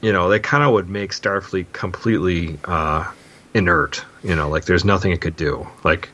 You know, they kind of would make Starfleet completely uh, inert. You know, like there's nothing it could do. Like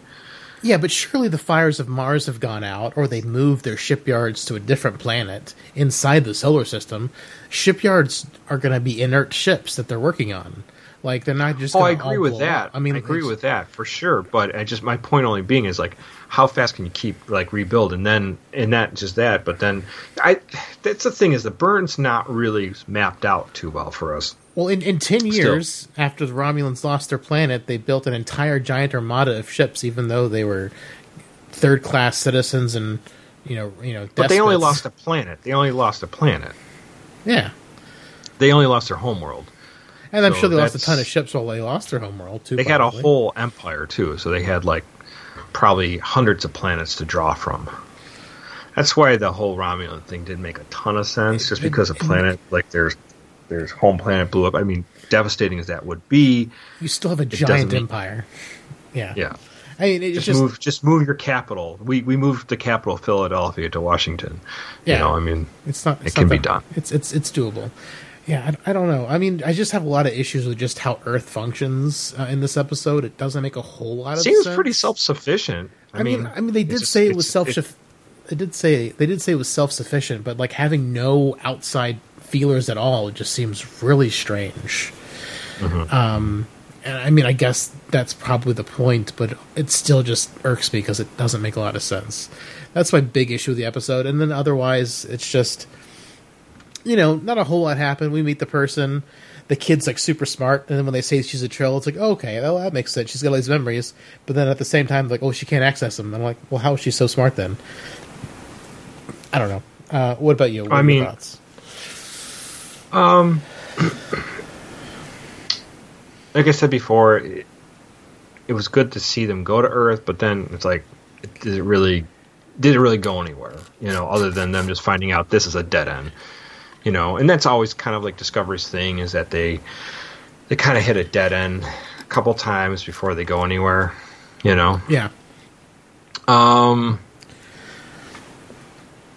Yeah, but surely the fires of Mars have gone out, or they moved their shipyards to a different planet inside the solar system. Shipyards are going to be inert ships that they're working on. Like they're not just. Oh, I agree with that. up. I mean, I agree with that for sure. But I just my point only being is like, how fast can you keep like rebuild and then and not just that, but then I that's the thing is the burn's not really mapped out too well for us. Well, in, in 10 Still. years after the Romulans lost their planet, they built an entire giant armada of ships, even though they were third class citizens and, you know, you know, But they only lost a planet. They only lost a planet. Yeah. They only lost their homeworld. And I'm So sure they lost a ton of ships while they lost their homeworld, too. They had a whole empire too, so they had like probably hundreds of planets to draw from. That's why the whole Romulan thing didn't make a ton of sense, just It- because a planet like their their home planet blew up. I mean, devastating as that would be, You still have a giant empire. Yeah. yeah. I mean, it's Just, just. move, just move your capital. We we moved the capital of Philadelphia to Washington. Yeah. You know, I mean, It's not. It's It can not be done. It's it's it's doable. Yeah, I, I don't know. I mean, I just have a lot of issues with just how Earth functions uh, in this episode. It doesn't make a whole lot of seems sense. Seems pretty self sufficient. I mean, I mean, they did just- say it was self. They did say they did say it was self sufficient, but like having no outside feelers at all it just seems really strange. Mm-hmm. Um, and I mean, I guess that's probably the point, but it still just irks me because it doesn't make a lot of sense. That's my big issue with the episode, and then otherwise, it's just you know, not a whole lot happened. We meet the person. The kid's like super smart, and then when they say she's a trill, it's like oh, okay, well that makes sense. She's got all these memories, but then at the same time, like oh, she can't access them. I'm like, well, how is she so smart then? I don't know. Uh, what about you? What I are your mean- thoughts? like I said before, it, it was good to see them go to Earth, but then it's like, did it really, did it really go anywhere? You know, other than them just finding out this is a dead end. You know, and that's always kind of like Discovery's thing is that they, they kind of hit a dead end a couple times before they go anywhere. You know, yeah, um,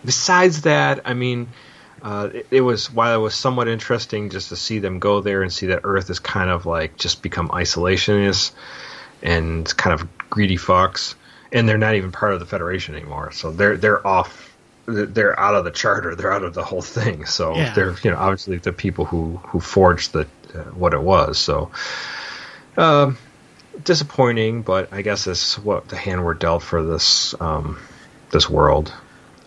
besides that, I mean, uh, it, it was while it was somewhat interesting just to see them go there and see that Earth is kind of like just become isolationist and kind of greedy fucks, and they're not even part of the Federation anymore. So they're they're off. They're out of the charter. They're out of the whole thing. So Yeah. they're you know obviously the people who who forged the uh, what it was. So um, disappointing, but I guess it's what the hand we're dealt for this um, this world.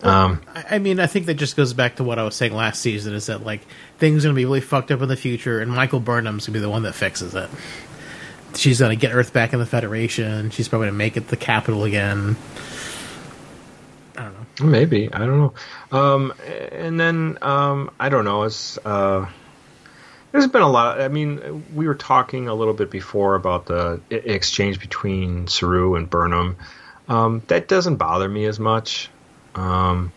Um, I I mean, I think that just goes back to what I was saying last season is that like things are going to be really fucked up in the future, and Michael Burnham's going to be the one that fixes it. She's going to get Earth back in the Federation. She's probably going to make it the capital again. I don't know. Maybe I don't know. Um, and then um, I don't know. It's uh, there's been a lot. I mean, we were talking a little bit before about the exchange between Saru and Burnham. Um, that doesn't bother me as much. Um,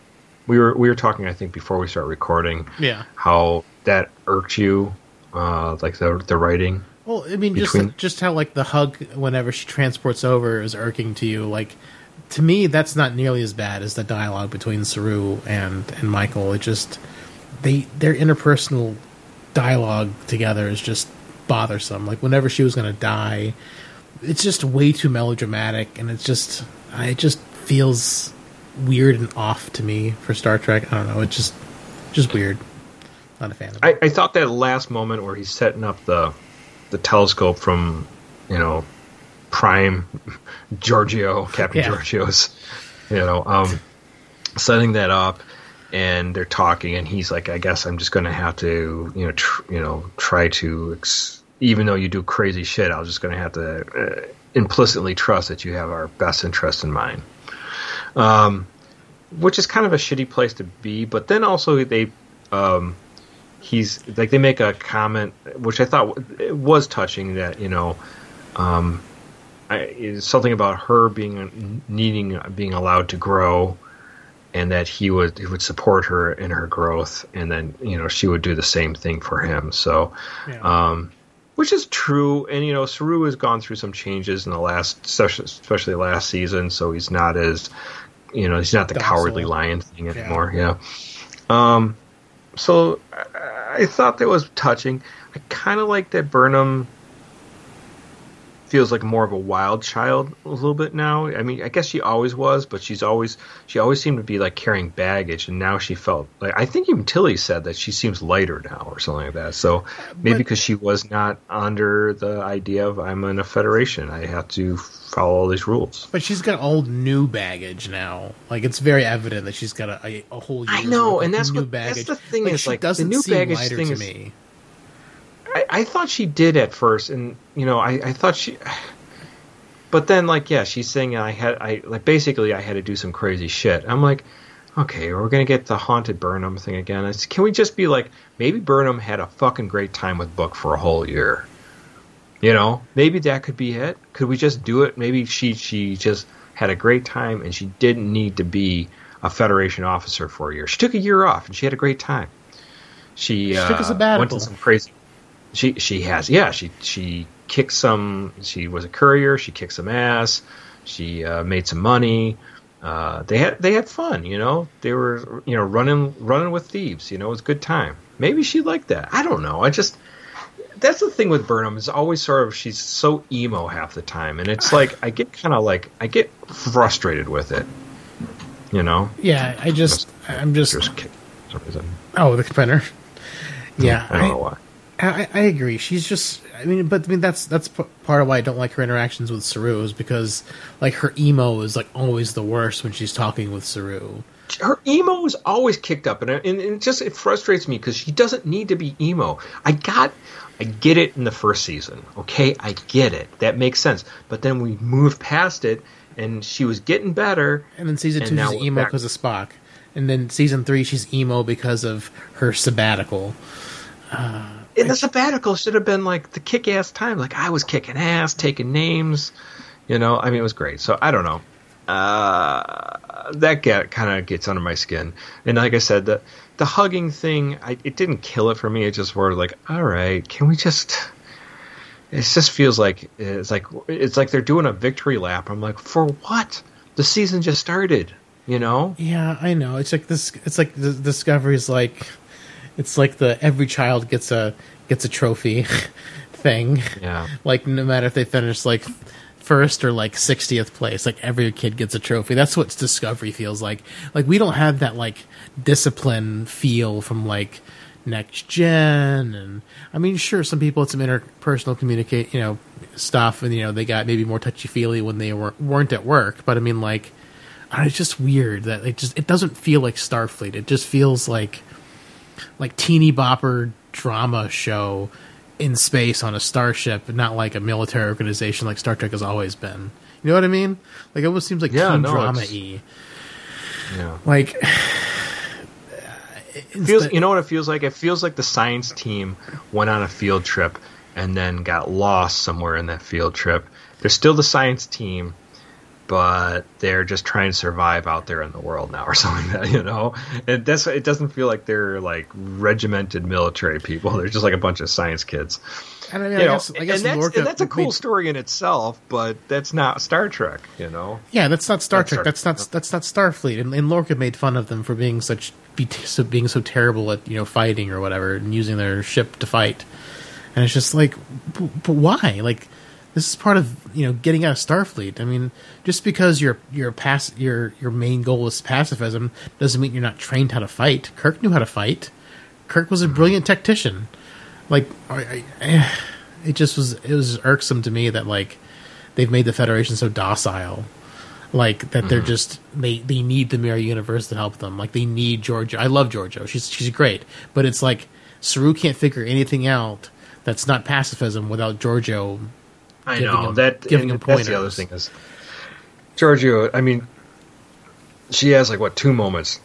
we were we were talking, I think, before we start recording, Yeah. how that irked you, uh, like the the writing. Well, I mean, just Between- just how like the hug whenever she transports over is irking to you. Like to me, that's not nearly as bad as the dialogue between Saru and and Michael. It just they their interpersonal dialogue together is just bothersome. Like whenever she was going to die, it's just way too melodramatic, and it's just it just feels weird and off to me for Star Trek. I don't know. It's just just weird. Not a fan. I, I thought that last moment where he's setting up the the telescope from you know prime Georgiou Captain Yeah. Georgiou's you know um, setting that up and they're talking and he's like I guess I'm just going to have to you know tr- you know try to ex- even though you do crazy shit I'm just going to have to uh, implicitly trust that you have our best interest in mind um, which is kind of a shitty place to be but then also they um, he's like they make a comment which I thought w- it was touching that you know um, I, it's something about her being needing being allowed to grow and that he would he would support her in her growth and then you know she would do the same thing for him so Yeah. um, which is true and you know Saru has gone through some changes in the last especially especially last season so he's not as you know he's not the Docile. cowardly lion thing anymore yeah, um so I, I thought that was touching. I kind of like that Burnham feels like more of a wild child a little bit now. I mean, I guess she always was, but she's always she always seemed to be like carrying baggage, and now she felt like I think even Tilly said that she seems lighter now or something like that. So maybe because she was not under the idea of I'm in a federation, I have to follow all these rules. But she's got all new baggage now. Like it's very evident that she's got a, a, a whole. I know, and that's new what- that's the thing like, is, like, the doesn't new baggage thing to is- me. I, thought she did at first, and you know, I, I thought she, but then like yeah, she's saying I had I like basically I had to do some crazy shit. I'm like, okay, we're gonna get the haunted Burnham thing again. It's, can we just be like, maybe Burnham had a fucking great time with Book for a whole year. You know, maybe that could be it. Could we just do it? Maybe she she just had a great time and she didn't need to be a Federation officer for a year. She took a year off and she had a great time. She, She uh, took a sabbatical. went to some crazy. She she has yeah she she kicked some. She was a courier. She kicked some ass. She uh, made some money. Uh, they had they had fun. You know they were you know running running with thieves. You know it was a good time. Maybe she liked that. I don't know. I just that's the thing with Burnham is always sort of she's so emo half the time, and it's like I get kind of like I get frustrated with it. You know, Yeah, I just I'm just just kick for some reason. oh the spinner. Yeah, I don't know why. I, I agree. She's just. I mean, but I mean that's that's p- part of why I don't like her interactions with Saru is because like her emo is like always the worst when she's talking with Saru. her emo is always kicked up, and, and it just it frustrates me because she doesn't need to be emo. I got, I get it in the first season. Okay, I get it. That makes sense. But then we move past it, and she was getting better. And then season two she's emo because of Spock, and then season three she's emo because of her sabbatical. Uh, The sabbatical should have been like the kick ass time. Like I was kicking ass, taking names. You know, I mean, it was great. So I don't know. Uh, that get, kind of gets under my skin. And like I said, the the hugging thing, I, it didn't kill it for me. It just were like, all right, can we just? It just feels like it's like it's like they're doing a victory lap. I'm like, for what? The season just started. You know? Yeah, I know. It's like this. It's like the Discovery's like, it's like the every child gets a gets a trophy [LAUGHS] thing. Yeah. like no matter if they finish like first or like 60th place. Like every kid gets a trophy. That's what Discovery feels like. Like we don't have that like discipline feel from like next gen and I mean sure some people had some interpersonal communicate you know stuff and you know they got maybe more touchy feely when they were, weren't at work but I mean like it's just weird that it just it doesn't feel like Starfleet it just feels like like teeny bopper drama show in space on a starship, not like a military organization like Star Trek has always been. You know what I mean? Like it almost seems like Yeah, teen no, drama y. Yeah. Like [SIGHS] it feels you know what it feels like it feels like the science team went on a field trip and then got lost somewhere in that field trip they're still the science team but they're just trying to survive out there in the world now or [LAUGHS] something like that you know and that's it doesn't feel like they're like regimented military people [LAUGHS] they're just like a bunch of science kids and I mean, I know, guess, I guess and, that's, Lorca and that's a cool made- story in itself but that's not star trek you know Yeah, that's not Star That's Trek. Star- That's not that's not Starfleet. And, and Lorca made fun of them for being such being so terrible at you know fighting or whatever and using their ship to fight. And it's just like, but why? Like, this is part of you know getting out of Starfleet. I mean, just because your your pass your your main goal is pacifism doesn't mean you're not trained how to fight. Kirk knew how to fight. Kirk was a mm-hmm. brilliant tactician. Like, I, I, eh, it just was it was irksome to me that like they've made the Federation so docile like that they're mm-hmm. just they they need the mirror universe to help them like they need Georgiou i love Georgiou she's she's great but it's like saru can't figure anything out that's not pacifism without Georgiou I know him- that. giving and him that's the other thing is, Georgiou. I mean, she has like what two moments,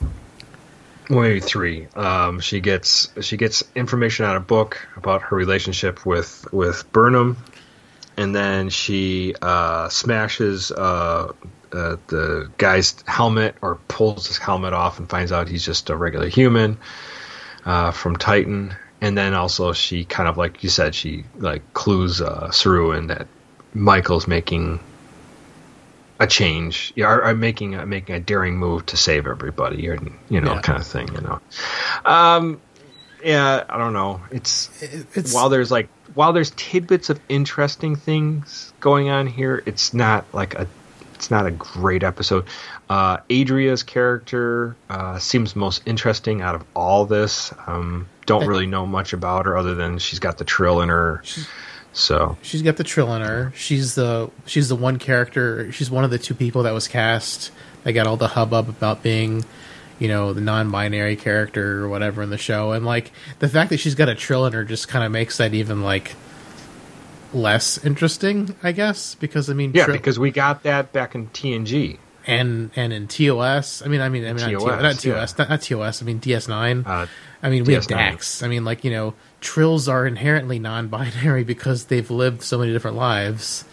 well, maybe three. Um, she gets she gets information out of book about her relationship with with Burnham, and then she uh, smashes uh, uh, the guy's helmet or pulls his helmet off and finds out he's just a regular human uh, from Titan. And then also she kind of like you said she like clues uh, Saru in that Michael's making a change, yeah, or, or making a, making a daring move to save everybody, or you know, Yeah. kind of thing. You know, um, yeah, I don't know. It's it's while there's like while there's tidbits of interesting things going on here, it's not like a it's not a great episode. Uh, Adria's character uh, seems most interesting out of all this. Um, don't really know much about her other than she's got the trill in her. So she's got the trill in her she's the she's the one character she's one of the two people that was cast that got all the hubbub about being you know the non-binary character or whatever in the show and like the fact that she's got a trill in her just kind of makes that even like less interesting i guess because i mean yeah, Trill- because we got that back in TNG. and and in TOS. I mean, I mean, I mean, not TOS, not TOS, yeah. not, not TOS. I mean, DS9. Uh, I mean, we have DS9. Dax. I mean, like you know, trills are inherently non-binary [LAUGHS] because they've lived so many different lives.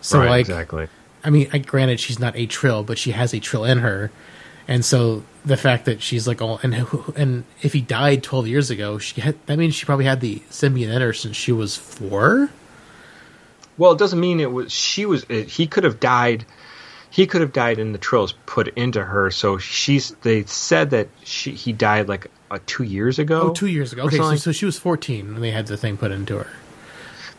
So, right, like, exactly. I mean, I, granted, she's not a trill, but she has a trill in her, and so the fact that she's like all and [LAUGHS] and if he died twelve years ago, she had that means she probably had the symbiont in her since she was four. Well, it doesn't mean it was. She was. It, he could have died. He could have died, in the trills put into her. So she's. They said that she he died like uh, two years ago. Oh, two years ago. Okay, so, so she was fourteen when they had the thing put into her.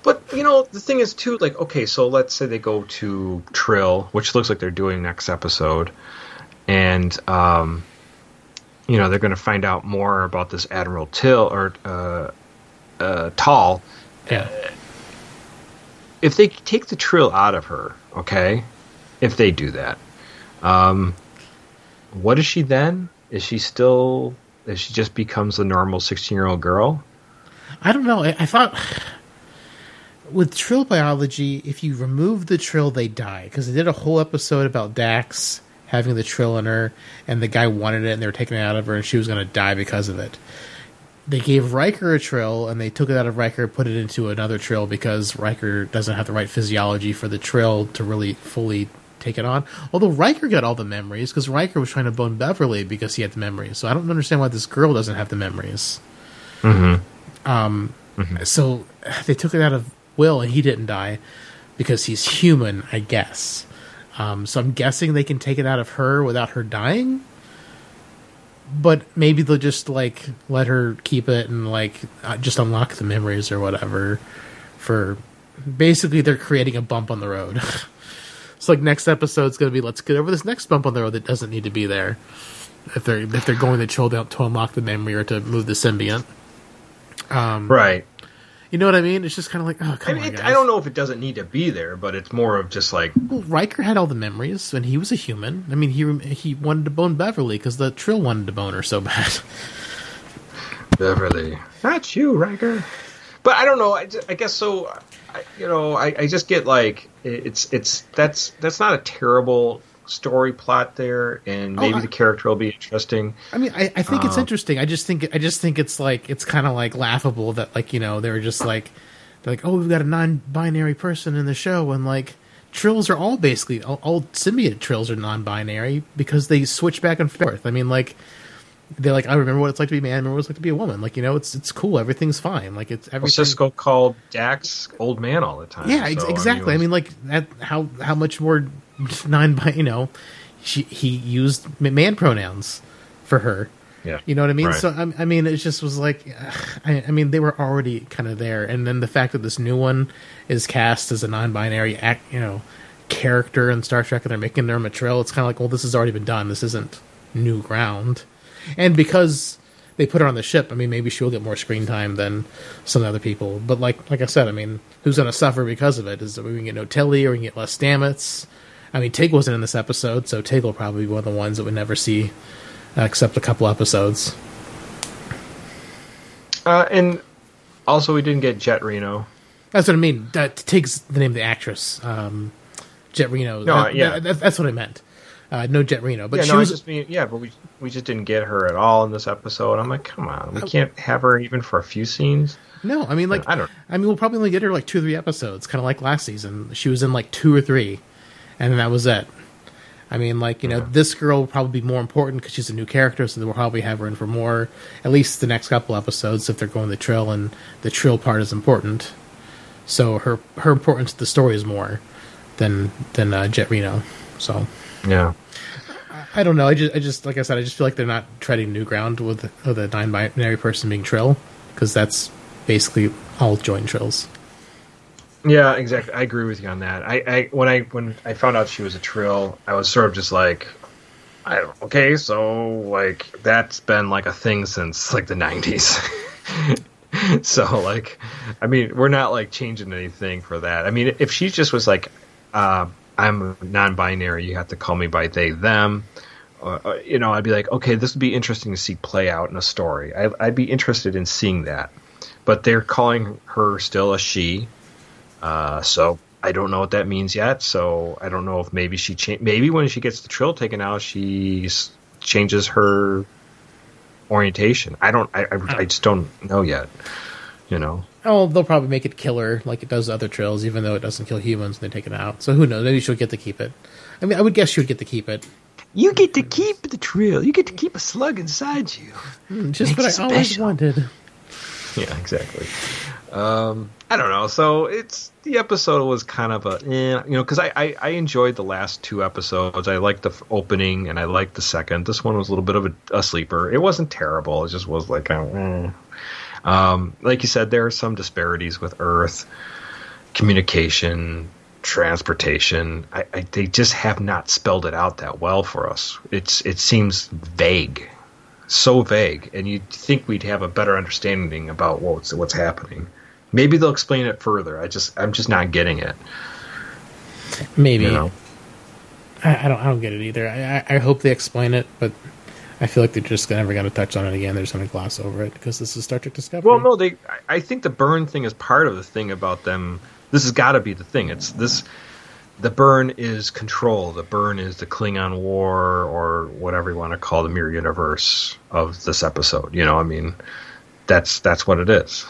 But you know, the thing is too. Like, okay, so let's say they go to Trill, which looks like they're doing next episode, and um, you know they're going to find out more about this Admiral Till or uh, uh, Tal. Yeah. if they take the trill out of her, okay, if they do that, um, what is she then? Is she still? Is she just becomes a normal sixteen-year-old girl? I don't know. I, I thought with trill biology, if you remove the trill, they die because they did a whole episode about Dax having the trill in her, and the guy wanted it, and they were taking it out of her, and she was going to die because of it. They gave Riker a trill, and they took it out of Riker, put it into another trill because Riker doesn't have the right physiology for the trill to really fully take it on. Although Riker got all the memories because Riker was trying to bone Beverly because he had the memories. So I don't understand why this girl doesn't have the memories. Um, so they took it out of Will, and he didn't die because he's human, I guess. Um, so I'm guessing they can take it out of her without her dying. But maybe they'll just like let her keep it and like uh, just unlock the memories or whatever. For basically, they're creating a bump on the road. [LAUGHS] So like next episode's going to be let's get over this next bump on the road that doesn't need to be there. If they're if they're going to chill down to unlock the memory or to move the symbiont. Um, right. You know what I mean? It's just kind of like, oh, I, mean, on, it. I don't know if it doesn't need to be there, but it's more of just like Well, Riker had all the memories, and he was a human. I mean, he he wanted to bone Beverly because the Trill wanted to bone her so bad. Beverly. Not you, Riker. But I don't know. I, I guess so. I, you know, I, I just get like it's it's that's that's not a terrible story plot there, and maybe I- the character will be interesting. I mean, I, I think it's Uh, interesting. I just think I just think it's like it's kind of like laughable that like you know they were just like they're like oh we've got a non-binary person in the show and like trills are all basically all, all symbiote trills are non-binary because they switch back and forth. I mean like they're like I remember what it's like to be a man, I remember what it's like to be a woman. Like you know it's it's cool, everything's fine. Like it's Well, everything. Sisko called Dax old man all the time. Yeah, so, exactly. I mean, like that. How how much more [LAUGHS] non by you know, she he used man pronouns for her. yeah, You know what I mean? Right. So I, I mean, it just was like, I, I mean, they were already kind of there, and then the fact that this new one is cast as a non-binary act, you know, character in Star Trek, and they're making them a trail. It's kind of like, well, this has already been done. This isn't new ground, and because they put her on the ship, I mean, maybe she'll get more screen time than some other people. But like, like I said, I mean, who's going to suffer because of it? Is that we can get no Tilly or we can get less Stamets? I mean, Tig wasn't in this episode, so Tig will probably be one of the ones that we never see, uh, except a couple episodes. uh, and also we didn't get Jet Reno. That's what I mean. That Tig's the name of the actress. Um, Jet Reno. No, That- yeah. that- that- that's what I meant. Uh, no Jet Reno, but yeah, she no, was. Just mean yeah, but we we just didn't get her at all in this episode. I'm like, come on, we can't have her even for a few scenes. No, I mean like I don't- I mean we'll probably only get her like two or three episodes, kind of like last season. She was in like two or three, and then that was it. I mean, like you know, this girl will probably be more important because she's a new character, so we'll probably have her in for more, at least the next couple episodes if they're going the trill, and the trill part is important. So her her importance to the story is more than than uh, Jet Reno. So Yeah, I don't know. I just, I just, like I said, I just feel like they're not treading new ground with, with a non-binary person being Trill, because that's basically all joint Trills. yeah, exactly. I agree with you on that. I, I when I when I found out she was a trill, I was sort of just like, I don't, okay, so like that's been like a thing since like the '90s. [LAUGHS] so like, I mean, we're not like changing anything for that. I mean, if she just was like, uh, I'm non-binary, you have to call me by they them. Or, or, you know, I'd be like, okay, this would be interesting to see play out in a story. I, I'd be interested in seeing that. But they're calling her still a she, uh, so I don't know what that means yet. So I don't know if maybe she cha- maybe when she gets the trill taken out, she changes her orientation. I don't. I, I, I just don't know yet. You know. Oh, they'll probably make it killer like it does other Trills, even though it doesn't kill humans and they take it out. So who knows? Maybe she'll get to keep it. I mean, I would guess she would get to keep it. You get to keep the trill. You get to keep a slug inside you. Hmm, Just Makes what I it always wanted. Yeah, exactly. Um, I don't know. So it's the episode was kind of a, eh, you know, because I, I I enjoyed the last two episodes. I liked the f- opening and I liked the second. This one was a little bit of a, a sleeper. It wasn't terrible. It just was like, uh, eh. Um, like you said, there are some disparities with Earth communication, transportation. I, I, they just have not spelled it out that well for us. It's it seems vague so vague, and you'd think we'd have a better understanding about what's what's happening. Maybe they'll explain it further. I just I'm just not getting it. Maybe You know. I, I don't. I don't get it either. I, I, I hope they explain it, but I feel like they're just never going to touch on it again. They're just going to gloss over it because this is Star Trek Discovery. Well, no, they. I- think the burn thing is part of the thing about them. This has got to be the thing. It's this. The burn is control. The burn is the Klingon War, or whatever you want to call the mirror universe of this episode. You know, I mean, that's that's what it is.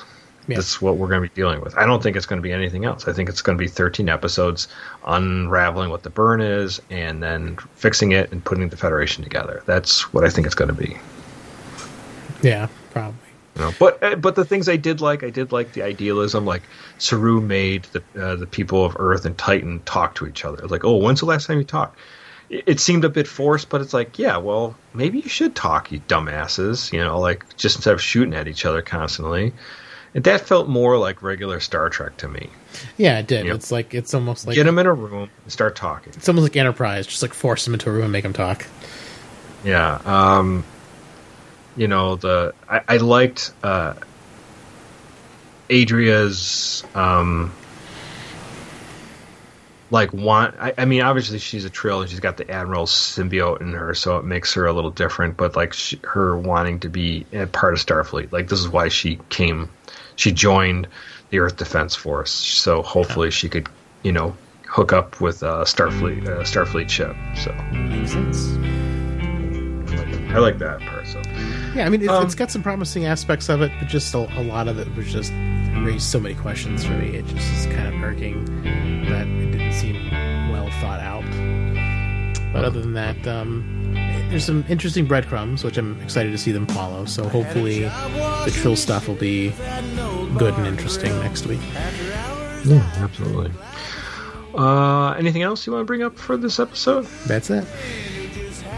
Yeah. That's what we're going to be dealing with. I don't think it's going to be anything else. I think it's going to be 13 episodes unraveling what the burn is, and then fixing it and putting the Federation together. That's what I think it's going to be. yeah, probably. You know, but uh, but the things I did like, I did like the idealism. Like Saru made the uh, the people of Earth and Titan talk to each other. Like, oh, when's the last time you talked? It, it seemed a bit forced, but it's like, yeah, well, maybe you should talk, you dumbasses. You know, like just instead of shooting at each other constantly. And that felt more like regular Star Trek to me. Yeah, it did. It's like it's almost like Get them in a room and start talking. it's almost like Enterprise, just like force them into a room and make them talk. Yeah. Um, you know the I, I liked uh, Adria's um, like want. I, I mean, obviously she's a Trill and she's got the Admiral symbiote in her, so it makes her a little different. But like she, her wanting to be a part of Starfleet, like this is why she came. She joined the Earth Defense Force, so hopefully she could, you know, hook up with a Starfleet a Starfleet ship. So Makes sense. I like that part. So. Yeah, I mean, it, Um, it's got some promising aspects of it, but just a, a lot of it was just raised so many questions for me. It just is kind of irking that thought out. But other than that, um, there's some interesting breadcrumbs, which I'm excited to see them follow. So hopefully, the Trill stuff will be good and interesting next week. Yeah, absolutely. Uh, anything else you want to bring up for this episode? That's it.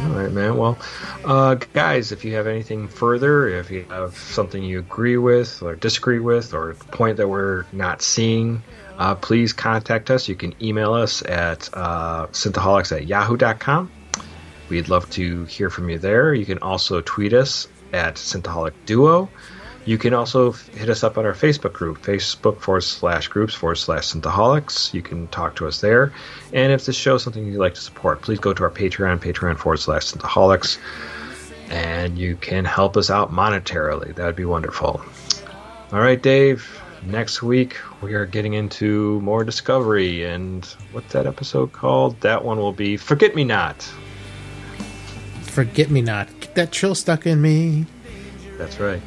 All right, man. Well, uh, guys, if you have anything further, if you have something you agree with or disagree with, or a point that we're not seeing, uh, please contact us. You can email us at uh, synthaholics at yahoo.com. We'd love to hear from you there. You can also tweet us at Synthaholic Duo. You can also hit us up on our Facebook group, Facebook forward slash groups forward slash Synthaholics. You can talk to us there. And if this show is something you'd like to support, please go to our Patreon, Patreon forward slash Synthaholics. And you can help us out monetarily. That would be wonderful. All right, Dave. Next week, we are getting into more Discovery. And what's that episode called? That one will be Forget Me Not. Forget me not. Get that chill stuck in me. That's right.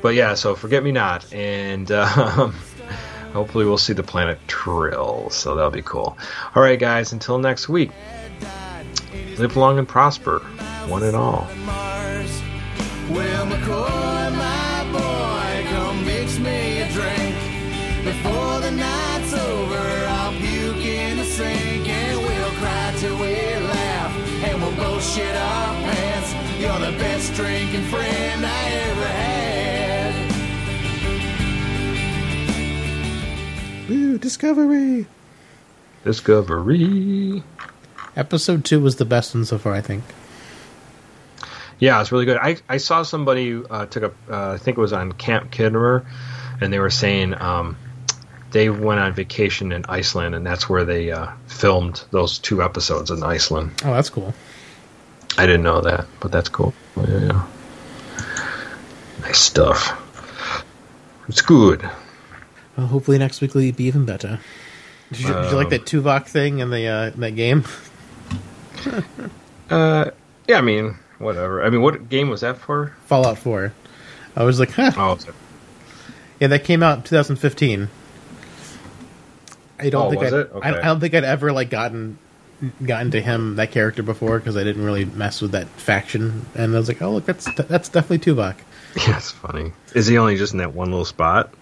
But yeah, so forget me not, and [LAUGHS] um, hopefully we'll see the planet Trill. So that'll be cool. All right, guys. Until next week, live long and prosper, one and all. Shit our pants. You're the best drinking friend I ever had. Woo, Discovery. Discovery. Episode two was the best one so far, I think. Yeah, it's really good. I, I saw somebody uh, took a uh, I think it was on Camp Kidmer, and they were saying um, they went on vacation in Iceland, and that's where they uh, filmed those two episodes in Iceland. Oh, that's cool. I didn't know that, but that's cool. Yeah, yeah. Nice stuff. It's good. Well, hopefully next week will be even better. Did you, did you like Um, that Tuvok thing in the uh, in that game? [LAUGHS] Uh, yeah, I mean, whatever. I mean, what game was that for? Fallout Four. I was like, huh. Oh, a- Yeah, that came out in 2015. I don't Oh, think was I'd, it? I, Okay. I don't think I'd ever like gotten gotten to him that character before because I didn't really mess with that faction. And I was like, oh look, that's that's definitely Tuvok. [LAUGHS] yeah, it's funny. Is he only just in that one little spot,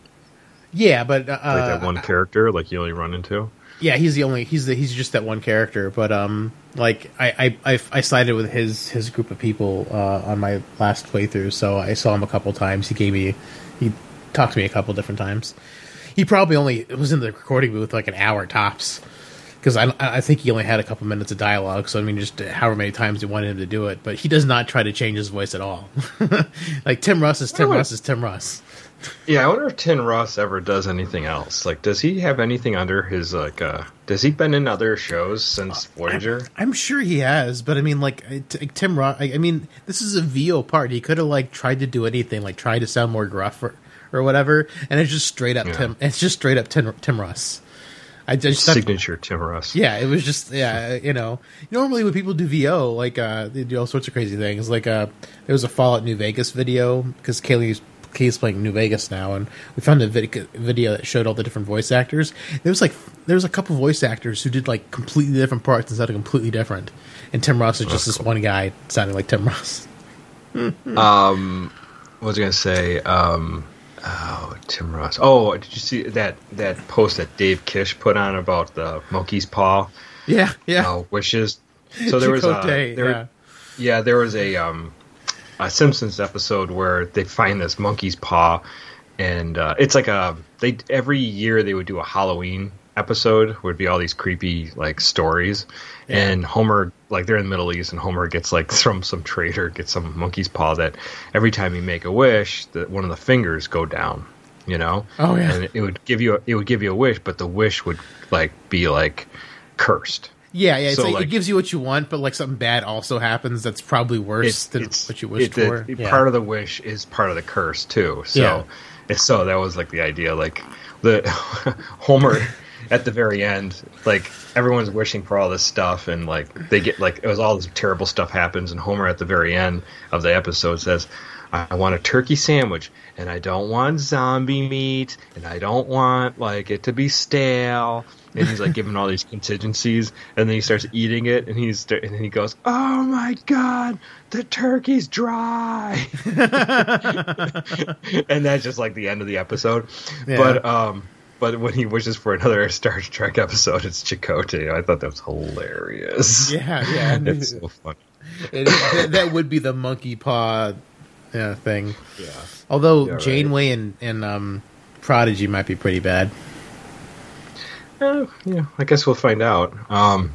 Yeah, but uh, like that one character, like you only run into? Yeah, he's the only he's the he's just that one character. But um, like I I I, I sided with his his group of people uh, on my last playthrough, so I saw him a couple times. He gave me he talked to me a couple different times. He probably only was in the recording booth like an hour tops because I I think he only had a couple minutes of dialogue. So I mean, just however many times you wanted him to do it, but he does not try to change his voice at all. [LAUGHS] like Tim Russ is Tim? Russ is Tim Russ. Yeah, I wonder if Tim Russ ever does anything else. Like, does he have anything under his like? uh Does he been in other shows since Voyager? I'm sure he has, but I mean, like uh, t- Tim Roth. I, I mean, this is a VO part. He could have like tried to do anything, like try to sound more gruff or, or whatever, and it's just straight up Yeah. Tim. It's just straight up Tim, Tim Russ. I just thought, Signature Tim Russ. yeah, it was just yeah, you know. Normally when people do VO, like uh, they do all sorts of crazy things. Like uh, there was a Fallout New Vegas video because Kaylee's Kay's playing New Vegas now, and we found a vid- video that showed all the different voice actors. There was like there was a couple voice actors who did like completely different parts and sounded completely different. And Tim Russ is just this one guy sounding like Tim Russ. [LAUGHS] Um, what was I gonna say? Um, oh, Tim Russ. Oh, did you see that that post that Dave Kish put on about the monkey's paw Yeah, yeah. uh, wishes? So there was a there, yeah. yeah, there was a um a Simpsons episode where they find this monkey's paw, and uh, it's like a they every year they would do a Halloween episode would be all these creepy like stories and homer like they're in the middle east and homer gets like from [LAUGHS] some trader gets some monkey's paw that every time you make a wish that one of the fingers go down you know Oh, yeah. and it would give you a, it would give you a wish but the wish would like be like cursed Yeah, yeah. It's So, like, like- it gives you what you want, but like something bad also happens. That's probably worse than what you wished it- for. yeah. Part of the wish is part of the curse too. So, Yeah. so that was like the idea. Like the [LAUGHS] Homer at the very end, like everyone's wishing for all this stuff, and like they get like it was all this terrible stuff happens, and Homer at the very end of the episode says. I want a turkey sandwich, and I don't want zombie meat, and I don't want like it to be stale. And he's like giving all these contingencies, and then he starts eating it, and he's and then he goes, "Oh my god, the turkey's dry," [LAUGHS] [LAUGHS] and that's just like the end of the episode. Yeah. But um, but when he wishes for another [LAUGHS] Star Trek episode, it's Chakotay. I thought that was hilarious. Yeah, yeah. [LAUGHS] it's so funny. It- that, that would be the monkey paw thing. Yeah. Although Yeah, right. Janeway and, and um, Prodigy might be pretty bad. Uh, yeah, I guess we'll find out. Um,